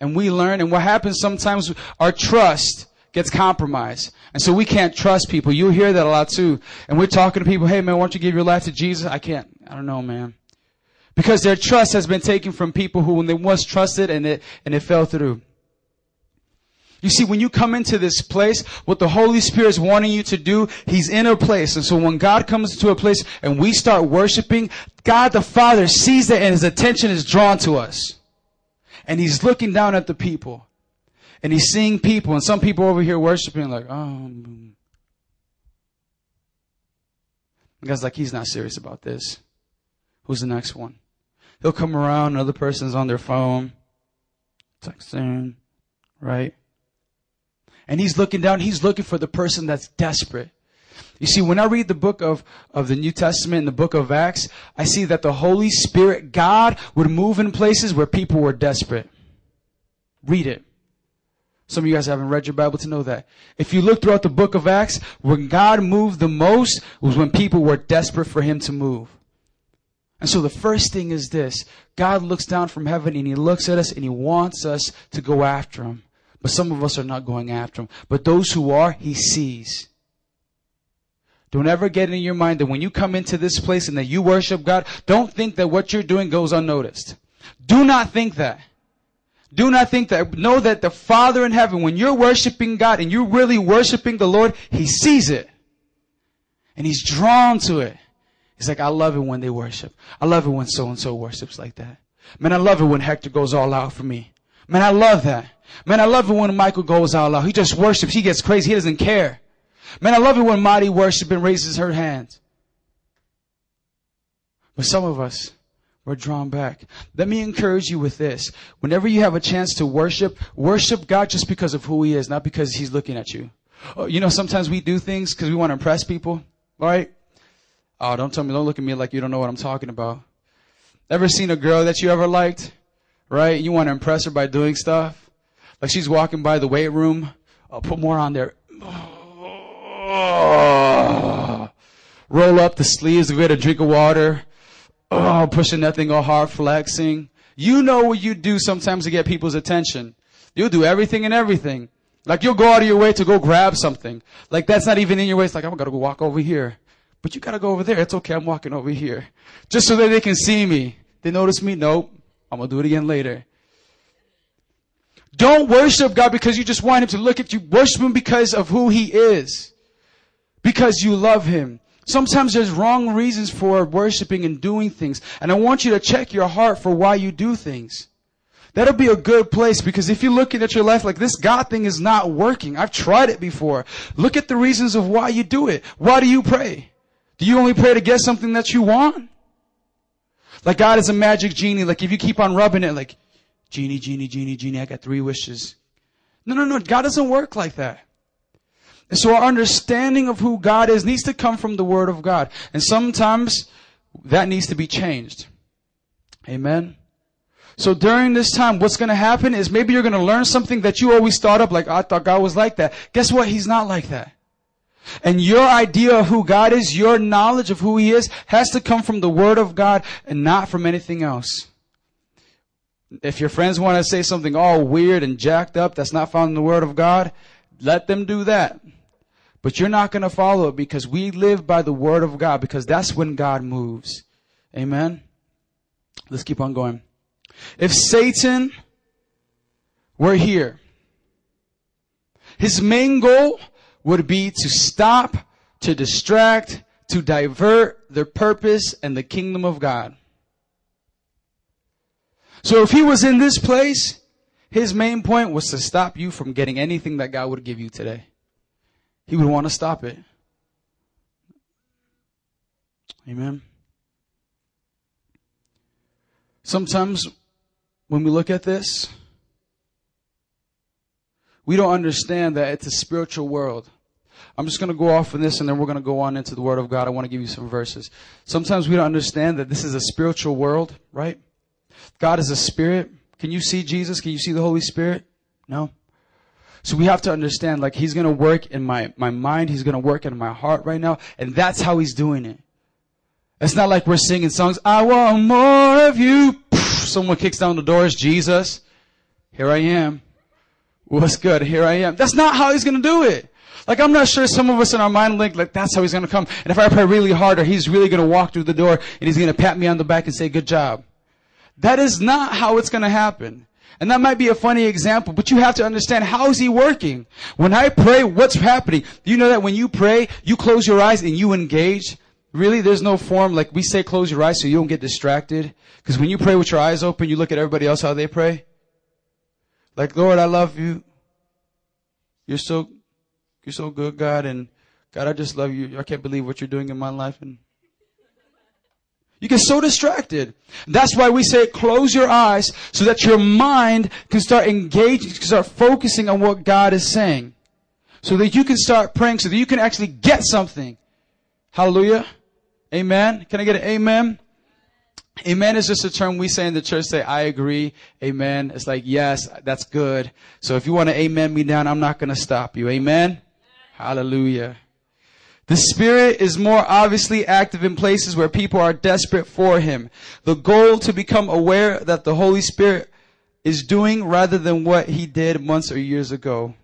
And we learn, and what happens sometimes, our trust gets compromised. And so we can't trust people. You hear that a lot too. And we're talking to people, hey man, why don't you give your life to Jesus? I can't. I don't know, man. Because their trust has been taken from people who when they once trusted and it, and it fell through. You see, when you come into this place, what the Holy Spirit is wanting you to do, He's in a place. And so when God comes into a place and we start worshiping, God the Father sees that and His attention is drawn to us. And He's looking down at the people. And He's seeing people and some people over here worshiping like, oh. Mm. God's like, He's not serious about this. Who's the next one? He'll come around, another person's on their phone, texting, right? And he's looking down, he's looking for the person that's desperate. You see, when I read the book of, of the New Testament and the book of Acts, I see that the Holy Spirit, God, would move in places where people were desperate. Read it. Some of you guys haven't read your Bible to know that. If you look throughout the book of Acts, when God moved the most was when people were desperate for Him to move. And so the first thing is this. God looks down from heaven and He looks at us and He wants us to go after Him. But some of us are not going after Him. But those who are, He sees. Don't ever get in your mind that when you come into this place and that you worship God, don't think that what you're doing goes unnoticed. Do not think that. Do not think that. Know that the Father in heaven, when you're worshiping God and you're really worshiping the Lord, He sees it. And He's drawn to it. He's like, I love it when they worship. I love it when so and so worships like that. Man, I love it when Hector goes all out for me. Man, I love that. Man, I love it when Michael goes all out. He just worships. He gets crazy. He doesn't care. Man, I love it when Marty worships and raises her hands. But some of us, we're drawn back. Let me encourage you with this. Whenever you have a chance to worship, worship God just because of who He is, not because He's looking at you. Oh, you know, sometimes we do things because we want to impress people, right? Oh, don't tell me, don't look at me like you don't know what I'm talking about. Ever seen a girl that you ever liked, right? You want to impress her by doing stuff? Like she's walking by the weight room. Oh, put more on there. Oh, roll up the sleeves, get a drink of water. Oh, pushing that thing all hard, flexing. You know what you do sometimes to get people's attention. You'll do everything and everything. Like you'll go out of your way to go grab something. Like that's not even in your way. It's like, I'm gonna go walk over here. But you gotta go over there. It's okay. I'm walking over here. Just so that they can see me. They notice me? Nope. I'm gonna do it again later. Don't worship God because you just want Him to look at you. Worship Him because of who He is. Because you love Him. Sometimes there's wrong reasons for worshiping and doing things. And I want you to check your heart for why you do things. That'll be a good place because if you're looking at your life like this God thing is not working, I've tried it before. Look at the reasons of why you do it. Why do you pray? Do you only pray to get something that you want? Like God is a magic genie. Like if you keep on rubbing it, like, genie, genie, genie, genie, I got three wishes. No, no, no. God doesn't work like that. And so our understanding of who God is needs to come from the Word of God. And sometimes that needs to be changed. Amen. So during this time, what's going to happen is maybe you're going to learn something that you always thought of, like, I thought God was like that. Guess what? He's not like that. And your idea of who God is, your knowledge of who He is, has to come from the Word of God and not from anything else. If your friends want to say something all weird and jacked up that's not found in the Word of God, let them do that. But you're not going to follow it because we live by the Word of God because that's when God moves. Amen? Let's keep on going. If Satan were here, his main goal would be to stop, to distract, to divert the purpose and the kingdom of God. So if he was in this place, his main point was to stop you from getting anything that God would give you today. He would want to stop it. Amen. Sometimes when we look at this, we don't understand that it's a spiritual world. I'm just going to go off on this and then we're going to go on into the Word of God. I want to give you some verses. Sometimes we don't understand that this is a spiritual world, right? God is a spirit. Can you see Jesus? Can you see the Holy Spirit? No. So we have to understand, like, He's to work in my, my mind. He's to work in my heart right now. And that's how He's doing it. It's not like we're singing songs, I want more of you. Someone kicks down the doors, Jesus. Here I am. What's good? Here I am. That's not how He's to do it. Like I'm not sure some of us in our mind think like that's how he's gonna come. And if I pray really hard, or he's really gonna walk through the door and he's gonna pat me on the back and say, good job. That is not how it's gonna happen. And that might be a funny example, but you have to understand how is he working? When I pray, what's happening? You know that when you pray, you close your eyes and you engage? Really, there's no form like we say close your eyes so you don't get distracted. Because when you pray with your eyes open, you look at everybody else how they pray. Like, Lord, I love you. You're so you're so good, God, and God, I just love you. I can't believe what you're doing in my life. And you get so distracted. That's why we say close your eyes so that your mind can start engaging, can start focusing on what God is saying. So that you can start praying, so that you can actually get something. Hallelujah. Amen. Can I get an amen? Amen is just a term we say in the church, say, I agree. Amen. It's like, yes, that's good. So if you want to amen me down, I'm not going to stop you. Amen. Hallelujah. The Spirit is more obviously active in places where people are desperate for Him. The goal to become aware that the Holy Spirit is doing rather than what He did months or years ago.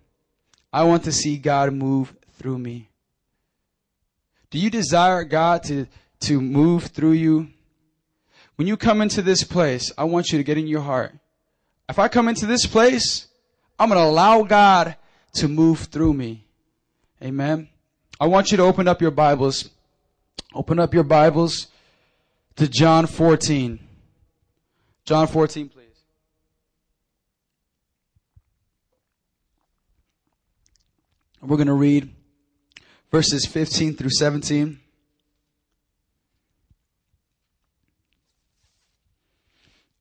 I want to see God move through me. Do you desire God to, to move through you? When you come into this place, I want you to get in your heart. If I come into this place, I'm going to allow God to move through me. Amen. I want you to open up your Bibles. Open up your Bibles to John 14. John 14, please. We're going to read verses 15 through 17.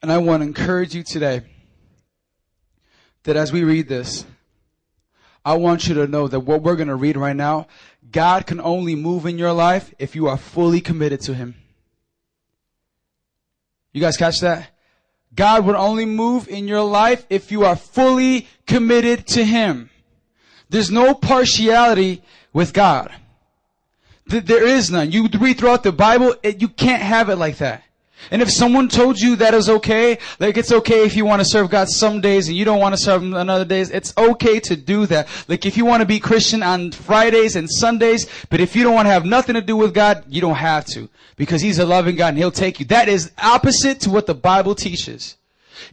And I want to encourage you today that as we read this, I want you to know that what we're going to read right now, God can only move in your life if you are fully committed to Him. You guys catch that? God would only move in your life if you are fully committed to Him. There's no partiality with God. There is none. You read throughout the Bible, it, you can't have it like that. And if someone told you that is okay, like it's okay if you want to serve God some days and you don't want to serve Him on other days, it's okay to do that. Like if you want to be Christian on Fridays and Sundays, but if you don't want to have nothing to do with God, you don't have to. Because He's a loving God and He'll take you. That is opposite to what the Bible teaches.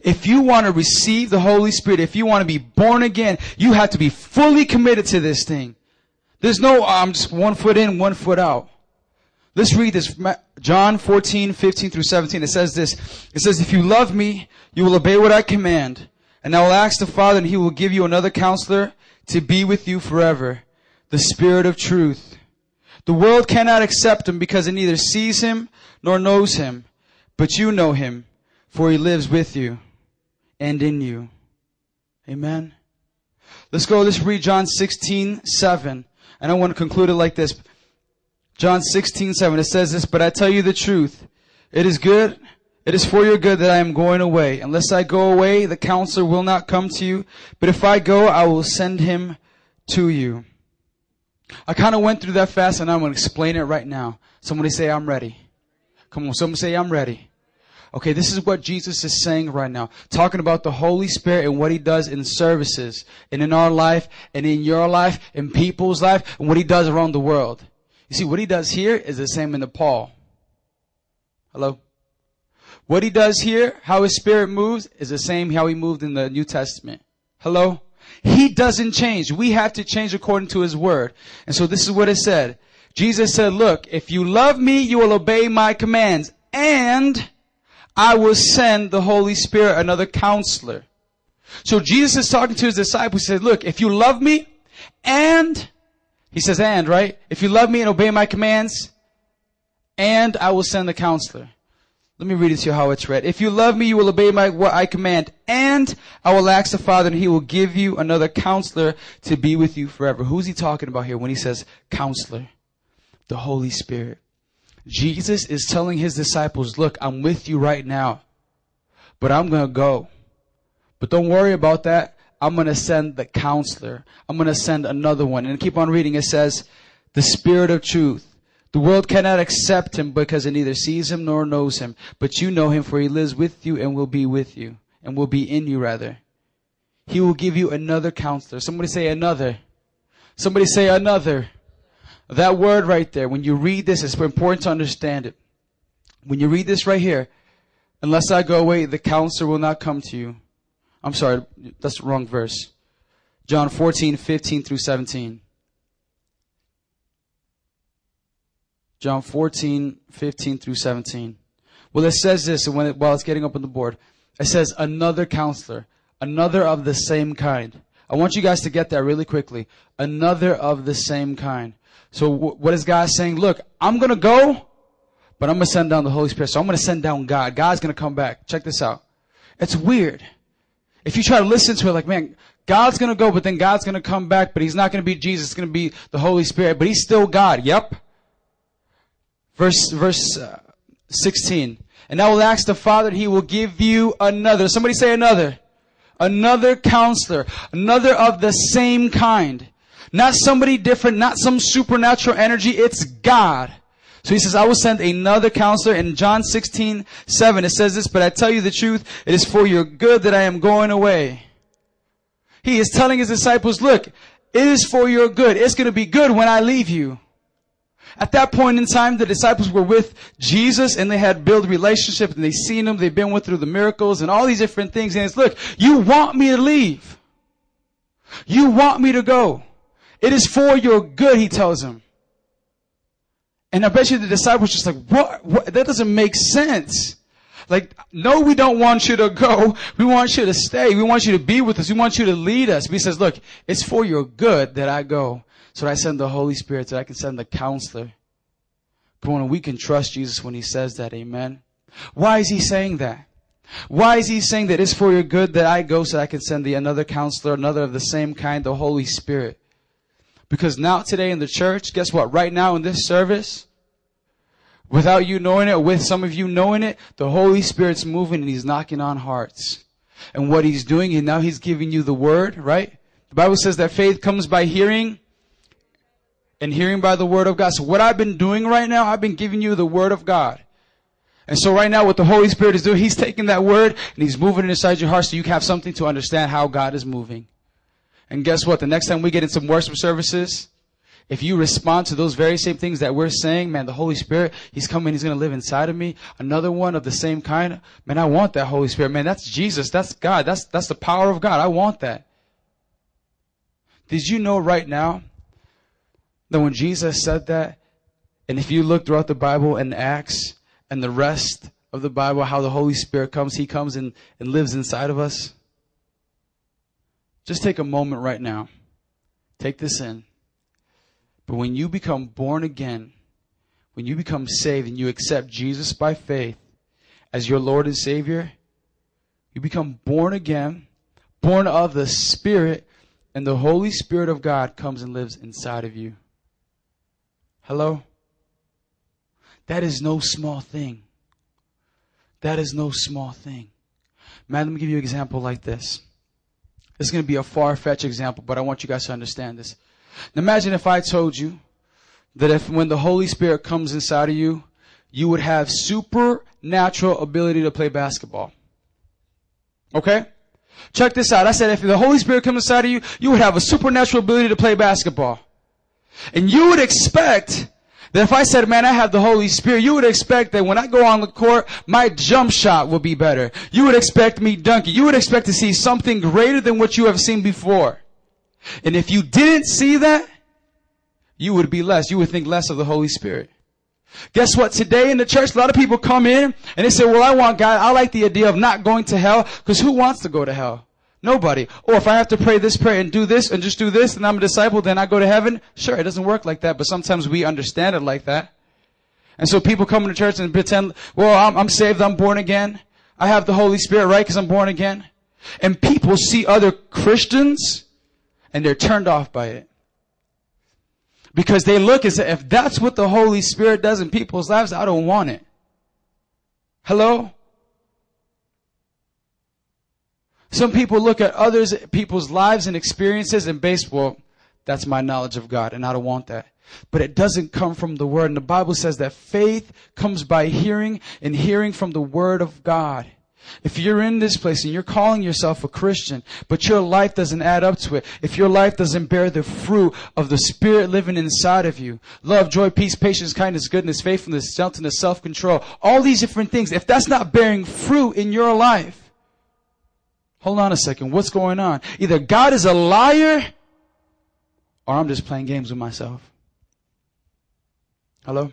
If you want to receive the Holy Spirit, if you want to be born again, you have to be fully committed to this thing. There's no, oh, I'm just one foot in, one foot out. Let's read this. John 14, 15 through 17. It says this. It says, If you love me, you will obey what I command. And I will ask the Father, and he will give you another counselor to be with you forever. The Spirit of truth. The world cannot accept him because it neither sees him nor knows him. But you know him, for he lives with you and in you. Amen. Let's go. Let's read John 16, 7. And I want to conclude it like this. John 16, 7. It says this, but I tell you the truth. It is good. It is for your good that I am going away. Unless I go away, the counselor will not come to you. But if I go, I will send him to you. I kind of went through that fast and I'm going to explain it right now. Somebody say, I'm ready. Come on. Somebody say, I'm ready. Okay, this is what Jesus is saying right now. Talking about the Holy Spirit and what He does in services and in our life and in your life, in people's life, and what He does around the world. You see, what He does here is the same in the Paul. Hello? What He does here, how His Spirit moves, is the same how He moved in the New Testament. Hello? He doesn't change. We have to change according to His Word. And so this is what it said. Jesus said, look, if you love me, you will obey my commands. And I will send the Holy Spirit, another counselor. So Jesus is talking to his disciples. He said, look, if you love me and, he says and, right? If you love me and obey my commands, and I will send the counselor. Let me read it to you how it's read. If you love me, you will obey my, what I command, and I will ask the Father and he will give you another counselor to be with you forever. Who's he talking about here when he says counselor? The Holy Spirit. Jesus is telling his disciples, look, I'm with you right now, but I'm going to go. But don't worry about that. I'm going to send the counselor. I'm going to send another one. And keep on reading. It says, the spirit of truth. The world cannot accept him because it neither sees him nor knows him. But you know him for he lives with you and will be with you and will be in you rather. He will give you another counselor. Somebody say another. Somebody say another. That word right there, when you read this, it's important to understand it. When you read this right here, unless I go away, the counselor will not come to you. I'm sorry, that's the wrong verse. John 14, 15 through 17. John 14, 15 through 17. Well, it says this when it, while it's getting up on the board. It says another counselor, another of the same kind. I want you guys to get that really quickly. Another of the same kind. So wh- what is God saying? Look, I'm going to go, but I'm going to send down the Holy Spirit. So I'm going to send down God. God's going to come back. Check this out. It's weird. If you try to listen to it like, man, God's gonna go, but then God's gonna come back, but he's not gonna be Jesus, it's gonna be the Holy Spirit, but he's still God. Yep. Verse, verse uh, 16. And I will ask the Father, he will give you another. Somebody say another. Another counselor. Another of the same kind. Not somebody different, not some supernatural energy. It's God. So he says, I will send another counselor. In John 16, 7, it says this, but I tell you the truth, it is for your good that I am going away. He is telling his disciples, look, it is for your good. It's going to be good when I leave you. At that point in time, the disciples were with Jesus and they had built relationship and they seen him. They've been with through the miracles and all these different things. And it's, look, you want me to leave. You want me to go. It is for your good, he tells them. And I bet you the disciples just like, what? what? That doesn't make sense. Like, no, we don't want you to go. We want you to stay. We want you to be with us. We want you to lead us. But he says, look, it's for your good that I go. So that I send the Holy Spirit so I can send the counselor. Come on, we can trust Jesus when he says that. Amen. Why is he saying that? Why is he saying that it's for your good that I go so I can send the another counselor, another of the same kind, the Holy Spirit? Because now today in the church, guess what? Right now in this service, without you knowing it, with some of you knowing it, the Holy Spirit's moving and he's knocking on hearts. And what he's doing, and now he's giving you the word, right? The Bible says that faith comes by hearing and hearing by the word of God. So what I've been doing right now, I've been giving you the word of God. And so right now what the Holy Spirit is doing, He's taking that word and He's moving it inside your heart so you have something to understand how God is moving. And guess what? The next time we get in some worship services, if you respond to those very same things that we're saying, man, the Holy Spirit, He's coming, He's going to live inside of me. Another one of the same kind. Man, I want that Holy Spirit. Man, that's Jesus. That's God. That's, that's the power of God. I want that. Did you know right now that when Jesus said that, and if you look throughout the Bible and Acts and the rest of the Bible, how the Holy Spirit comes, He comes and, and lives inside of us? Just take a moment right now. Take this in. But when you become born again, when you become saved and you accept Jesus by faith as your Lord and Savior, you become born again, born of the Spirit, and the Holy Spirit of God comes and lives inside of you. Hello? That is no small thing. That is no small thing. Man, let me give you an example like this. This is going to be a far fetched example, but I want you guys to understand this. Now imagine if I told you that if when the Holy Spirit comes inside of you, you would have supernatural ability to play basketball. Okay? Check this out. I said if the Holy Spirit comes inside of you, you would have a supernatural ability to play basketball. And you would expect that if I said, man, I have the Holy Spirit, you would expect that when I go on the court, my jump shot will be better. You would expect me dunking. You would expect to see something greater than what you have seen before. And if you didn't see that, you would be less. You would think less of the Holy Spirit. Guess what? Today in the church, a lot of people come in and they say, well, I want God. I like the idea of not going to hell because who wants to go to hell? Nobody. Or if I have to pray this prayer and do this and just do this and I'm a disciple, then I go to heaven. Sure, it doesn't work like that, but sometimes we understand it like that. And so people come to church and pretend, well, I'm, I'm saved, I'm born again. I have the Holy Spirit, right? Because I'm born again. And people see other Christians and they're turned off by it. Because they look and say, if that's what the Holy Spirit does in people's lives, I don't want it. Hello? Some people look at others, people's lives and experiences and base, well, that's my knowledge of God and I don't want that. But it doesn't come from the Word. And the Bible says that faith comes by hearing and hearing from the Word of God. If you're in this place and you're calling yourself a Christian, but your life doesn't add up to it, if your life doesn't bear the fruit of the Spirit living inside of you, love, joy, peace, patience, kindness, goodness, faithfulness, gentleness, self-control, all these different things, if that's not bearing fruit in your life, hold on a second, what's going on? Either God is a liar, or I'm just playing games with myself. Hello?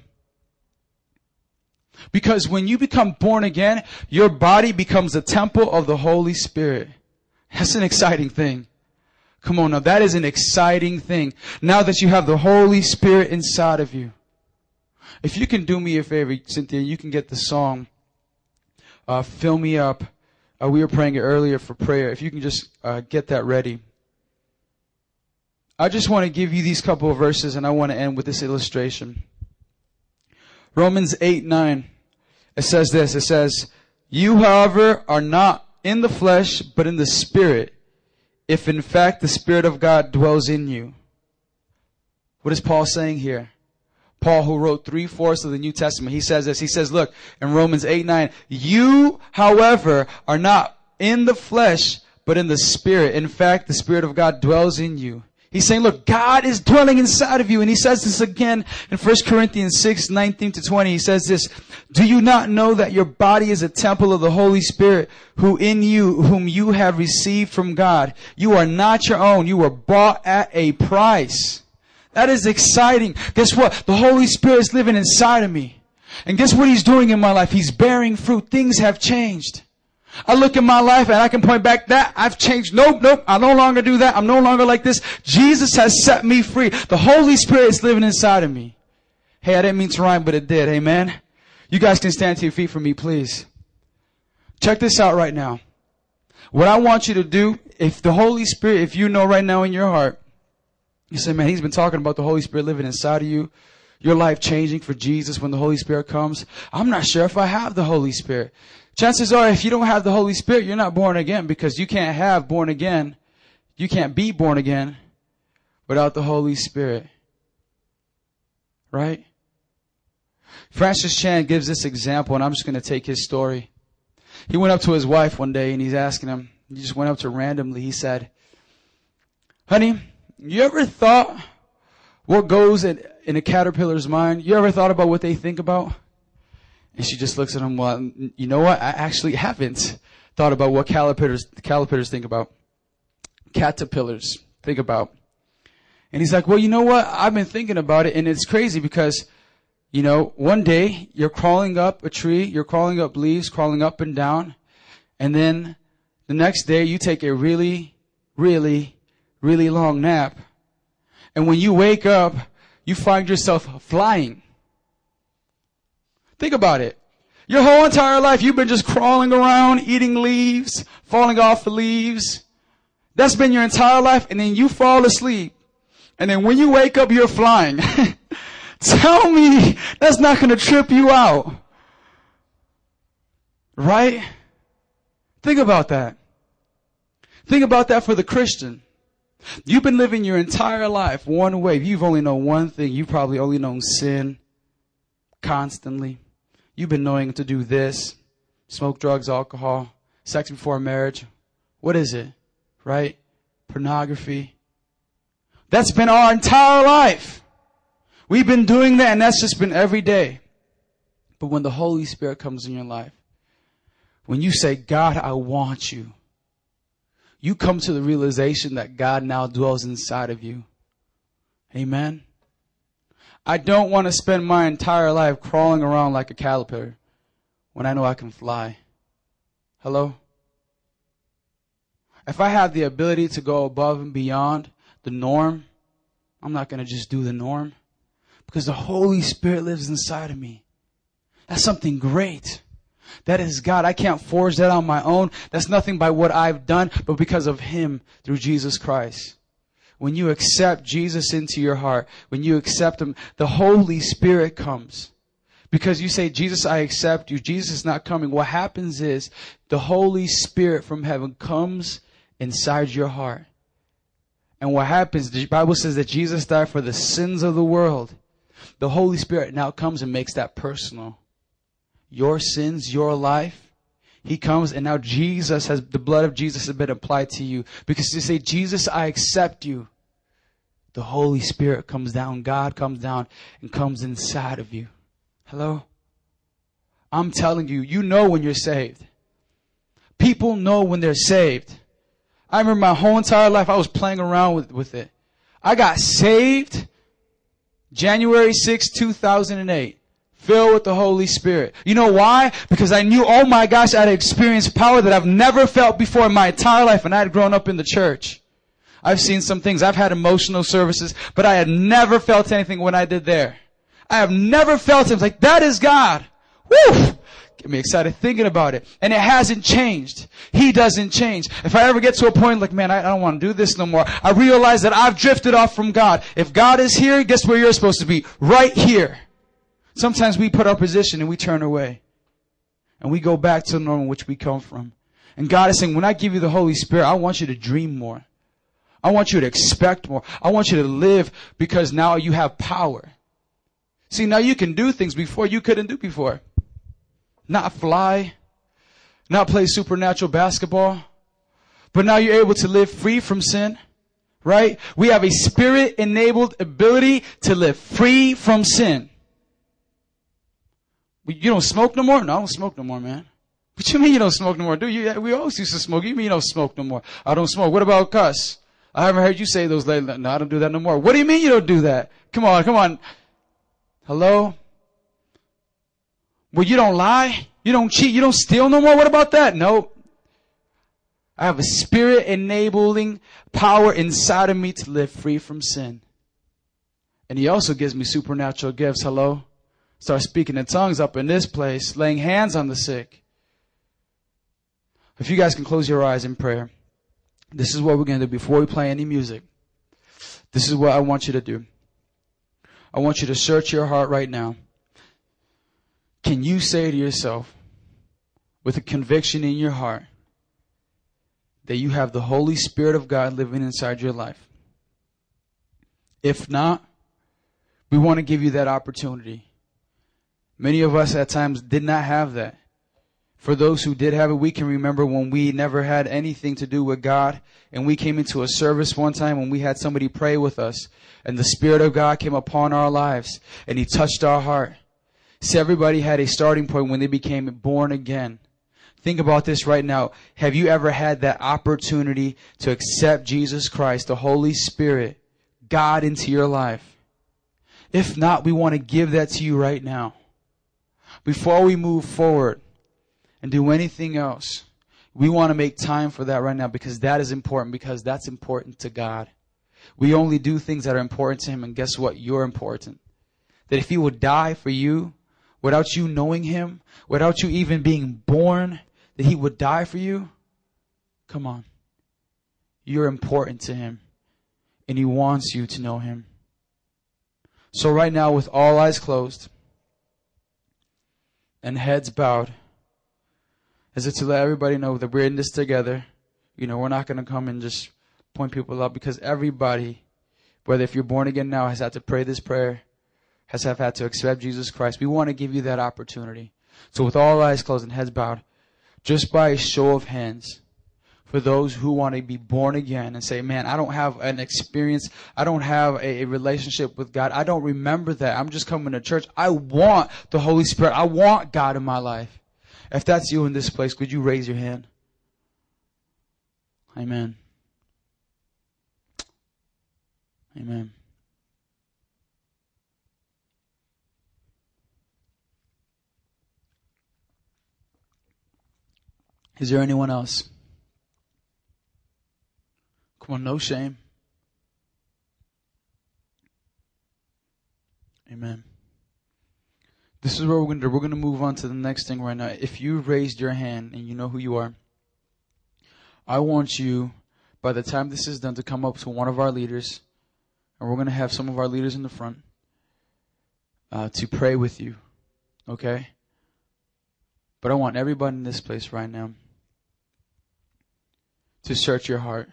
Because when you become born again, your body becomes a temple of the Holy Spirit. That's an exciting thing. Come on now, that is an exciting thing. Now that you have the Holy Spirit inside of you. If you can do me a favor, Cynthia, you can get the song, uh, Fill Me Up. Uh, we were praying earlier for prayer. If you can just uh, get that ready. I just want to give you these couple of verses and I want to end with this illustration. Romans 8, 9. It says this. It says, You, however, are not in the flesh, but in the spirit, if in fact the spirit of God dwells in you. What is Paul saying here? Paul, who wrote three fourths of the New Testament, he says this. He says, look, in Romans 8, 9, you, however, are not in the flesh, but in the spirit. In fact, the spirit of God dwells in you. He's saying, look, God is dwelling inside of you. And he says this again in 1 Corinthians 6, 19 to 20. He says this, do you not know that your body is a temple of the Holy Spirit who in you, whom you have received from God? You are not your own. You were bought at a price. That is exciting. Guess what? The Holy Spirit is living inside of me. And guess what He's doing in my life? He's bearing fruit. Things have changed. I look at my life and I can point back that I've changed. Nope, nope. I no longer do that. I'm no longer like this. Jesus has set me free. The Holy Spirit is living inside of me. Hey, I didn't mean to rhyme, but it did. Amen. You guys can stand to your feet for me, please. Check this out right now. What I want you to do, if the Holy Spirit, if you know right now in your heart, you say, man, he's been talking about the Holy Spirit living inside of you your life changing for Jesus when the Holy Spirit comes. I'm not sure if I have the Holy Spirit. Chances are if you don't have the Holy Spirit, you're not born again because you can't have born again. You can't be born again without the Holy Spirit. Right? Francis Chan gives this example and I'm just going to take his story. He went up to his wife one day and he's asking him, he just went up to her randomly. He said, honey, you ever thought what goes in, in a caterpillar's mind? You ever thought about what they think about? And she just looks at him, well, you know what? I actually haven't thought about what caterpillars, caterpillars think about. Caterpillars think about. And he's like, well, you know what? I've been thinking about it and it's crazy because, you know, one day you're crawling up a tree, you're crawling up leaves, crawling up and down. And then the next day you take a really, really, really long nap. And when you wake up, you find yourself flying. Think about it. Your whole entire life, you've been just crawling around, eating leaves, falling off the leaves. That's been your entire life, and then you fall asleep. And then when you wake up, you're flying. Tell me that's not going to trip you out. Right? Think about that. Think about that for the Christian. You've been living your entire life one way. You've only known one thing. You've probably only known sin constantly. You've been knowing to do this, smoke drugs, alcohol, sex before marriage. What is it? Right? Pornography. That's been our entire life. We've been doing that and that's just been every day. But when the Holy Spirit comes in your life, when you say, God, I want you, you come to the realization that God now dwells inside of you. Amen. I don't want to spend my entire life crawling around like a caterpillar when I know I can fly. Hello? If I have the ability to go above and beyond the norm, I'm not going to just do the norm because the Holy Spirit lives inside of me. That's something great. That is God. I can't forge that on my own. That's nothing by what I've done, but because of Him through Jesus Christ. When you accept Jesus into your heart, when you accept Him, the Holy Spirit comes. Because you say, Jesus, I accept you. Jesus is not coming. What happens is the Holy Spirit from heaven comes inside your heart. And what happens, the Bible says that Jesus died for the sins of the world. The Holy Spirit now comes and makes that personal your sins, your life. He comes and now Jesus has, the blood of Jesus has been applied to you. Because you say, Jesus, I accept you. The Holy Spirit comes down, God comes down and comes inside of you. Hello? I'm telling you, you know when you're saved. People know when they're saved. I remember my whole entire life I was playing around with, with it. I got saved January 6, 2008 filled with the Holy Spirit. You know why? Because I knew, oh my gosh, I had experienced power that I've never felt before in my entire life and I had grown up in the church. I've seen some things. I've had emotional services, but I had never felt anything when I did there. I have never felt it. Like, that is God. Woo! Get me excited thinking about it. And it hasn't changed. He doesn't change. If I ever get to a point like, man, I, I don't want to do this no more, I realize that I've drifted off from God. If God is here, guess where you're supposed to be? Right here. Sometimes we put our position and we turn away. And we go back to the normal which we come from. And God is saying, when I give you the Holy Spirit, I want you to dream more. I want you to expect more. I want you to live because now you have power. See, now you can do things before you couldn't do before. Not fly, not play supernatural basketball, but now you're able to live free from sin, right? We have a spirit enabled ability to live free from sin. You don't smoke no more? No, I don't smoke no more, man. What you mean you don't smoke no more? Do you? We always used to smoke. You mean you don't smoke no more? I don't smoke. What about cuss? I haven't heard you say those lately. No, I don't do that no more. What do you mean you don't do that? Come on, come on. Hello? Well, you don't lie. You don't cheat. You don't steal no more. What about that? No. I have a spirit enabling power inside of me to live free from sin. And he also gives me supernatural gifts. Hello? Start speaking in tongues up in this place, laying hands on the sick. If you guys can close your eyes in prayer, this is what we're going to do before we play any music. This is what I want you to do. I want you to search your heart right now. Can you say to yourself, with a conviction in your heart, that you have the Holy Spirit of God living inside your life? If not, we want to give you that opportunity. Many of us at times did not have that. For those who did have it, we can remember when we never had anything to do with God and we came into a service one time when we had somebody pray with us and the Spirit of God came upon our lives and He touched our heart. See, everybody had a starting point when they became born again. Think about this right now. Have you ever had that opportunity to accept Jesus Christ, the Holy Spirit, God into your life? If not, we want to give that to you right now. Before we move forward and do anything else, we want to make time for that right now because that is important because that's important to God. We only do things that are important to Him and guess what? You're important. That if He would die for you, without you knowing him, without you even being born, that he would die for you? Come on. You're important to him, and he wants you to know him. So, right now, with all eyes closed and heads bowed, as if to let everybody know that we're in this together, you know, we're not going to come and just point people up because everybody, whether if you're born again now, has had to pray this prayer has have had to accept Jesus Christ. We want to give you that opportunity. So with all eyes closed and heads bowed, just by a show of hands, for those who want to be born again and say, man, I don't have an experience. I don't have a, a, relationship with God. I don't remember that. I'm just coming to church. I want the Holy Spirit. I want God in my life. If that's you in this place, could you raise your hand? Amen. Amen. Is there anyone else? Come on, no shame. Amen. This is what we're going to do. We're going to move on to the next thing right now. If you raised your hand and you know who you are, I want you, by the time this is done, to come up to one of our leaders, and we're going to have some of our leaders in the front uh, to pray with you. Okay? But I want everybody in this place right now to search your heart.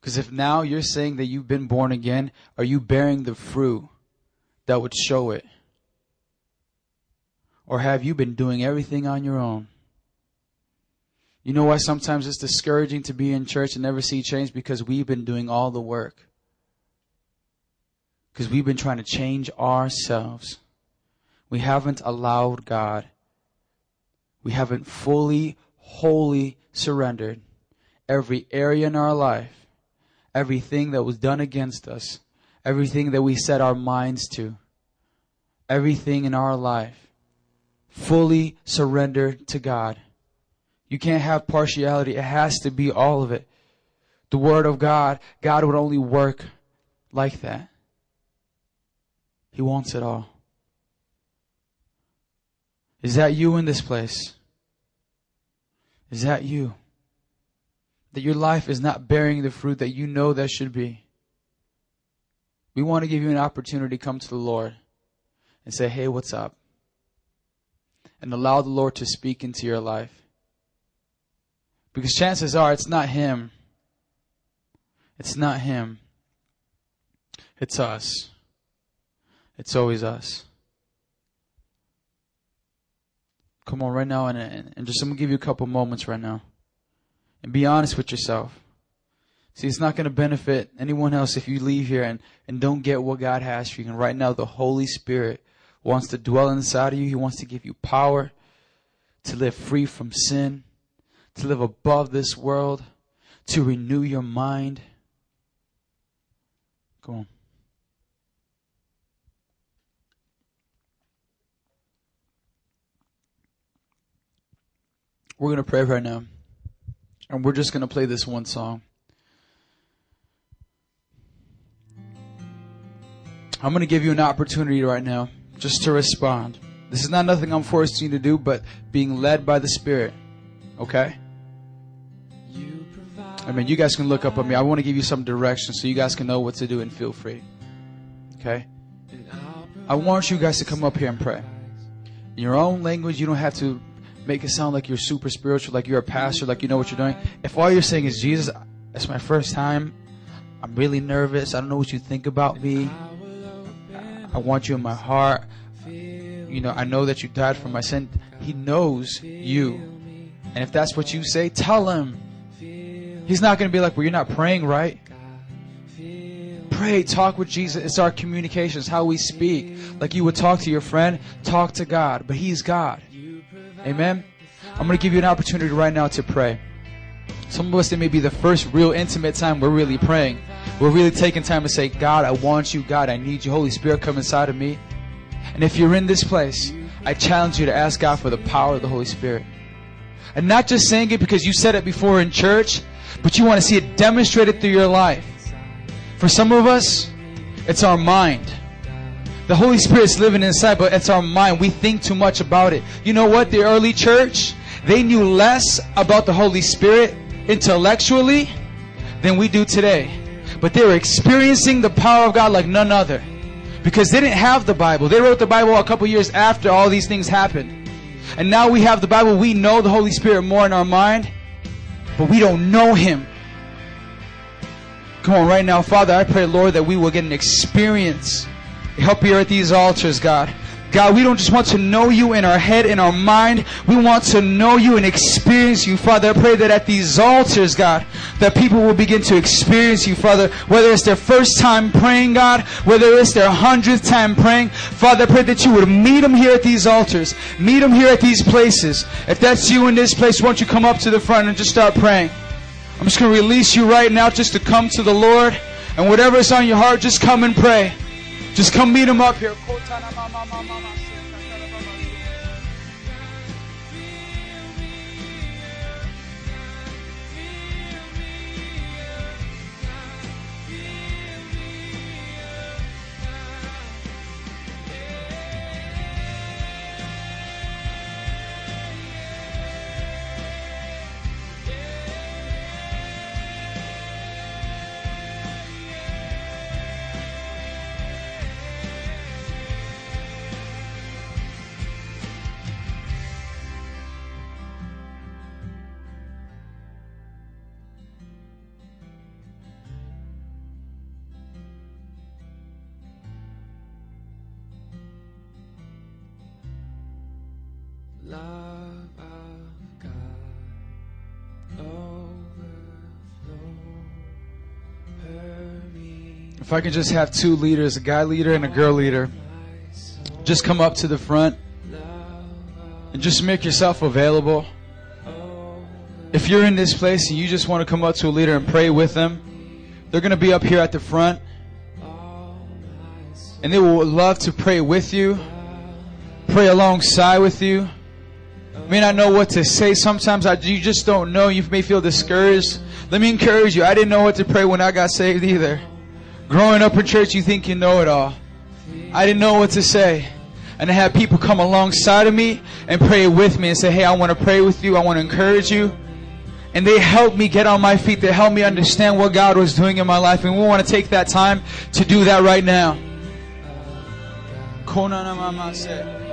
Because if now you're saying that you've been born again, are you bearing the fruit that would show it? Or have you been doing everything on your own? You know why sometimes it's discouraging to be in church and never see change? Because we've been doing all the work. Because we've been trying to change ourselves. We haven't allowed God. We haven't fully, wholly surrendered every area in our life, everything that was done against us, everything that we set our minds to, everything in our life, fully surrendered to God. You can't have partiality. It has to be all of it. The Word of God, God would only work like that. He wants it all. Is that you in this place? Is that you? That your life is not bearing the fruit that you know that should be. We want to give you an opportunity to come to the Lord and say, hey, what's up? And allow the Lord to speak into your life. Because chances are it's not Him. It's not Him. It's us. It's always us. Come on, right now, and, and, just I'm gonna give you a couple moments right now, and be honest with yourself. See, it's not gonna benefit anyone else if you leave here and and don't get what God has for you. And right now, the Holy Spirit wants to dwell inside of you. He wants to give you power to live free from sin, to live above this world, to renew your mind. Come on. We're going to pray right now. And we're just going to play this one song. I'm going to give you an opportunity right now just to respond. This is not nothing I'm forcing you to do, but being led by the Spirit. Okay? I mean, you guys can look up at me. I want to give you some direction so you guys can know what to do and feel free. Okay? I want you guys to come up here and pray. In your own language, you don't have to make it sound like you're super spiritual, like you're a pastor, like you know what you're doing. If all you're saying is, Jesus, it's my first time. I'm really nervous. I don't know what you think about me. I want you in my heart. You know, I know that you died for my sin. He knows you. And if that's what you say, tell him. He's not going to be like, well, you're not praying right. Pray, talk with Jesus. It's our communications, how we speak. Like you would talk to your friend, talk to God. But He's God. Amen. I'm going to give you an opportunity right now to pray. Some of us, it may be the first real intimate time we're really praying. We're really taking time to say, God, I want you. God, I need you. Holy Spirit, come inside of me. And if you're in this place, I challenge you to ask God for the power of the Holy Spirit. And not just saying it because you said it before in church, but you want to see it demonstrated through your life. For some of us, it's our mind. The Holy Spirit's living inside, but it's our mind. We think too much about it. You know what? The early church, they knew less about the Holy Spirit intellectually than we do today. But they were experiencing the power of God like none other. Because they didn't have the Bible. They wrote the Bible a couple years after all these things happened. And now we have the Bible. We know the Holy Spirit more in our mind, but we don't know Him. Come on, right now, Father, I pray, Lord, that we will get an experience. Help here at these altars, God. God, we don't just want to know you in our head, in our mind. We want to know you and experience you, Father. I pray that at these altars, God, that people will begin to experience you, Father. Whether it's their first time praying, God, whether it's their hundredth time praying, Father, I pray that you would meet them here at these altars, meet them here at these places. If that's you in this place, won't you come up to the front and just start praying? I'm just going to release you right now just to come to the Lord. And whatever is on your heart, just come and pray. Just come meet him up here. If I can just have two leaders, a guy leader and a girl leader, just come up to the front and just make yourself available. If you're in this place and you just want to come up to a leader and pray with them, they're going to be up here at the front. And they will love to pray with you, pray alongside with you. May not know what to say. Sometimes I, you just don't know. You may feel discouraged. Let me encourage you. I didn't know what to pray when I got saved either. Growing up in church, you think you know it all. I didn't know what to say. And I had people come alongside of me and pray with me and say, Hey, I want to pray with you. I want to encourage you. And they helped me get on my feet. They helped me understand what God was doing in my life. And we want to take that time to do that right now. Said.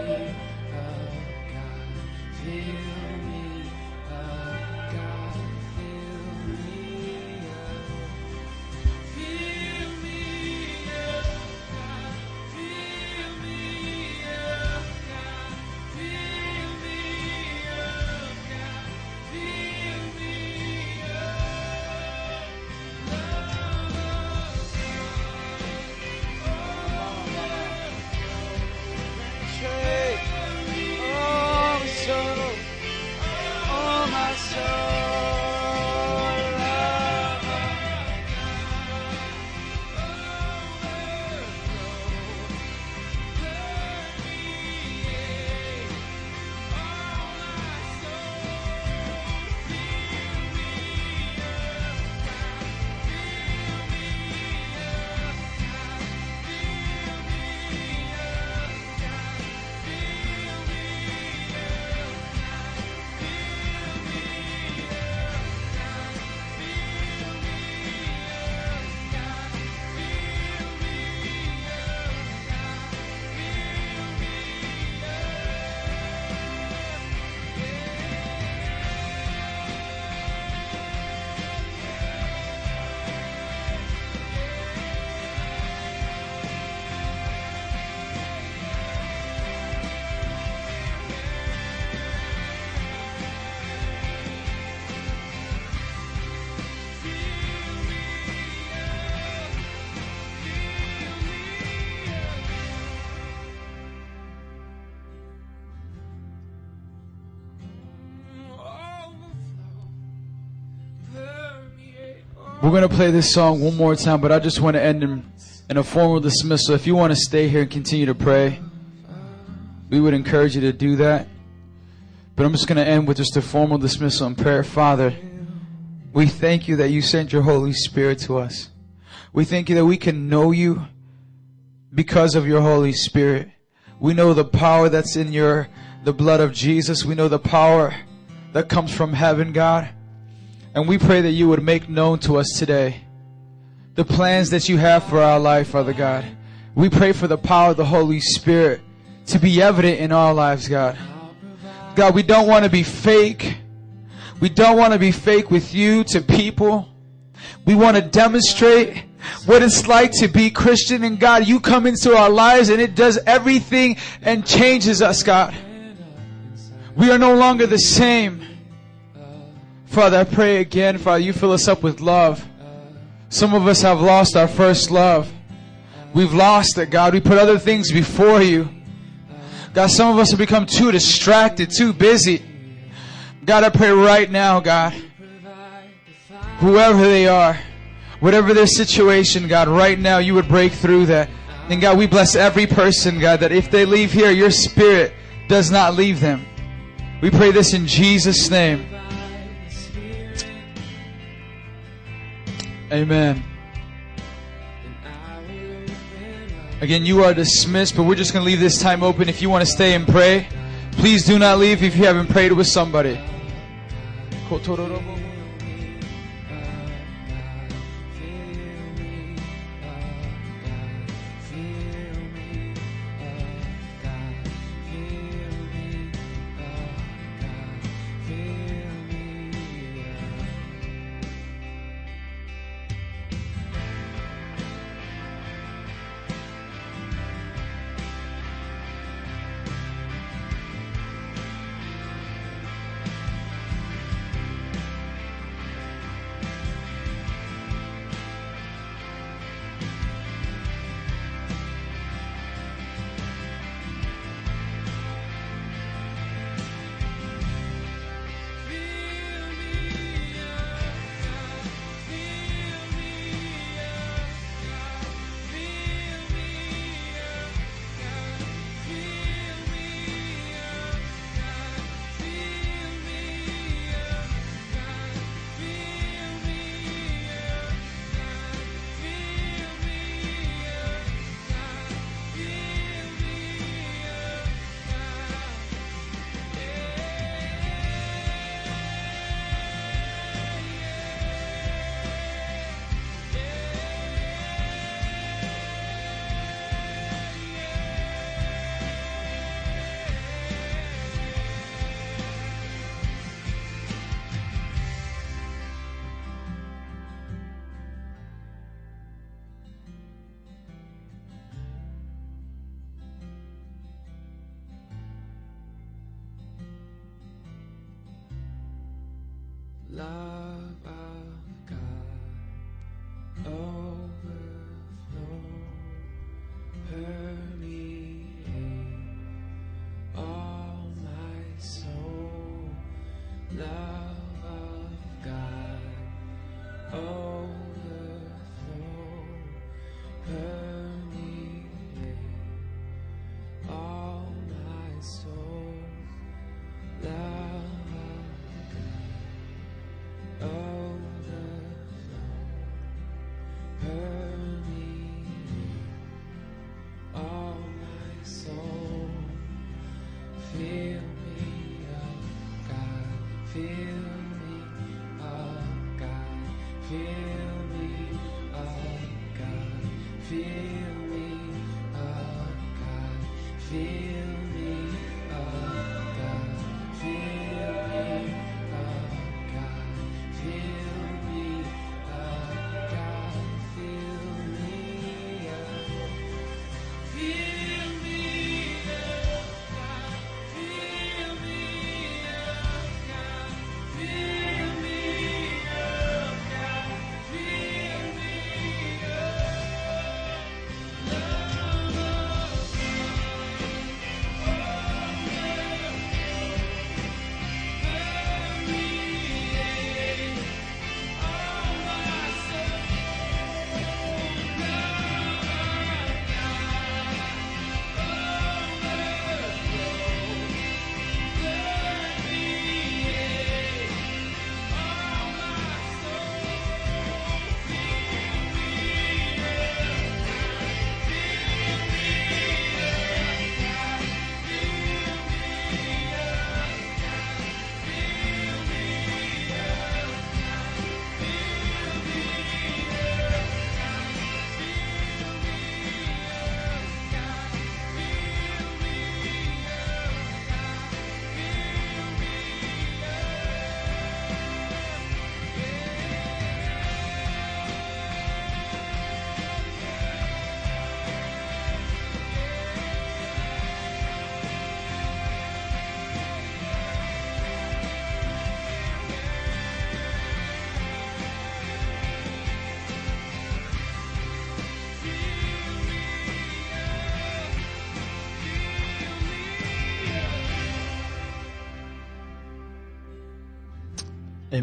We're going to play this song one more time, but I just want to end in, in a formal dismissal. If you want to stay here and continue to pray, we would encourage you to do that. But I'm just going to end with just a formal dismissal and prayer. Father, we thank you that you sent your Holy Spirit to us. We thank you that we can know you because of your Holy Spirit. We know the power that's in your the blood of Jesus. We know the power that comes from heaven, God. And we pray that you would make known to us today the plans that you have for our life, Father God. We pray for the power of the Holy Spirit to be evident in our lives, God. God, we don't want to be fake. We don't want to be fake with you to people. We want to demonstrate what it's like to be Christian. And God, you come into our lives and it does everything and changes us, God. We are no longer the same. Father, I pray again, Father, you fill us up with love. Some of us have lost our first love. We've lost it, God. We put other things before you. God, some of us have become too distracted, too busy. God, I pray right now, God, whoever they are, whatever their situation, God, right now you would break through that. And God, we bless every person, God, that if they leave here, your spirit does not leave them. We pray this in Jesus' name. Amen. Again, you are dismissed, but we're just going to leave this time open. If you want to stay and pray, please do not leave if you haven't prayed with somebody.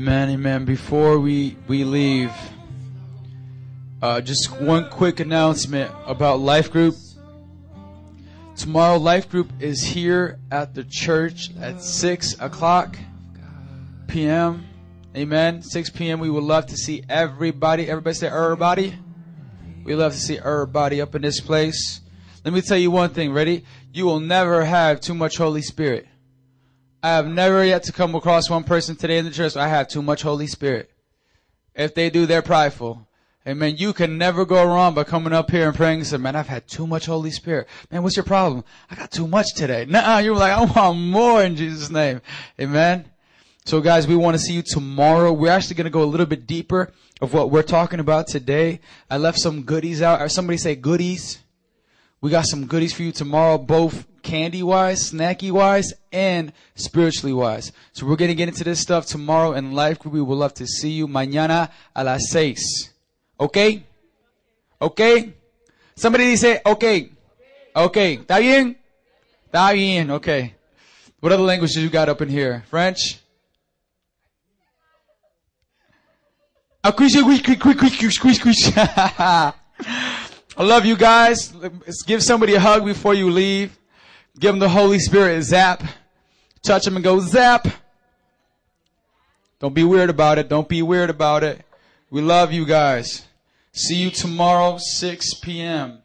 Amen, amen. Before we, we leave, uh, just one quick announcement about Life Group. Tomorrow, Life Group is here at the church at 6 o'clock p.m. Amen. 6 p.m. We would love to see everybody. Everybody say everybody. We love to see everybody up in this place. Let me tell you one thing. Ready? You will never have too much Holy Spirit. I have never yet to come across one person today in the church. I have too much Holy Spirit. If they do, they're prideful. Amen. You can never go wrong by coming up here and praying and saying, man, I've had too much Holy Spirit. Man, what's your problem? I got too much today. Nah, you're like, I want more in Jesus' name. Amen. So guys, we want to see you tomorrow. We're actually going to go a little bit deeper of what we're talking about today. I left some goodies out. Or somebody say goodies. We got some goodies for you tomorrow, both candy wise, snacky wise, and spiritually wise. So we're going to get into this stuff tomorrow in life group. We would love to see you mañana a las seis. Okay? Okay? Somebody say, okay. Okay. ¿Está bien? Está bien. Okay. What other languages you got up in here? French? I love you guys. Give somebody a hug before you leave. Give them the Holy Spirit zap. Touch them and go zap. Don't be weird about it. Don't be weird about it. We love you guys. See you tomorrow, 6 p.m.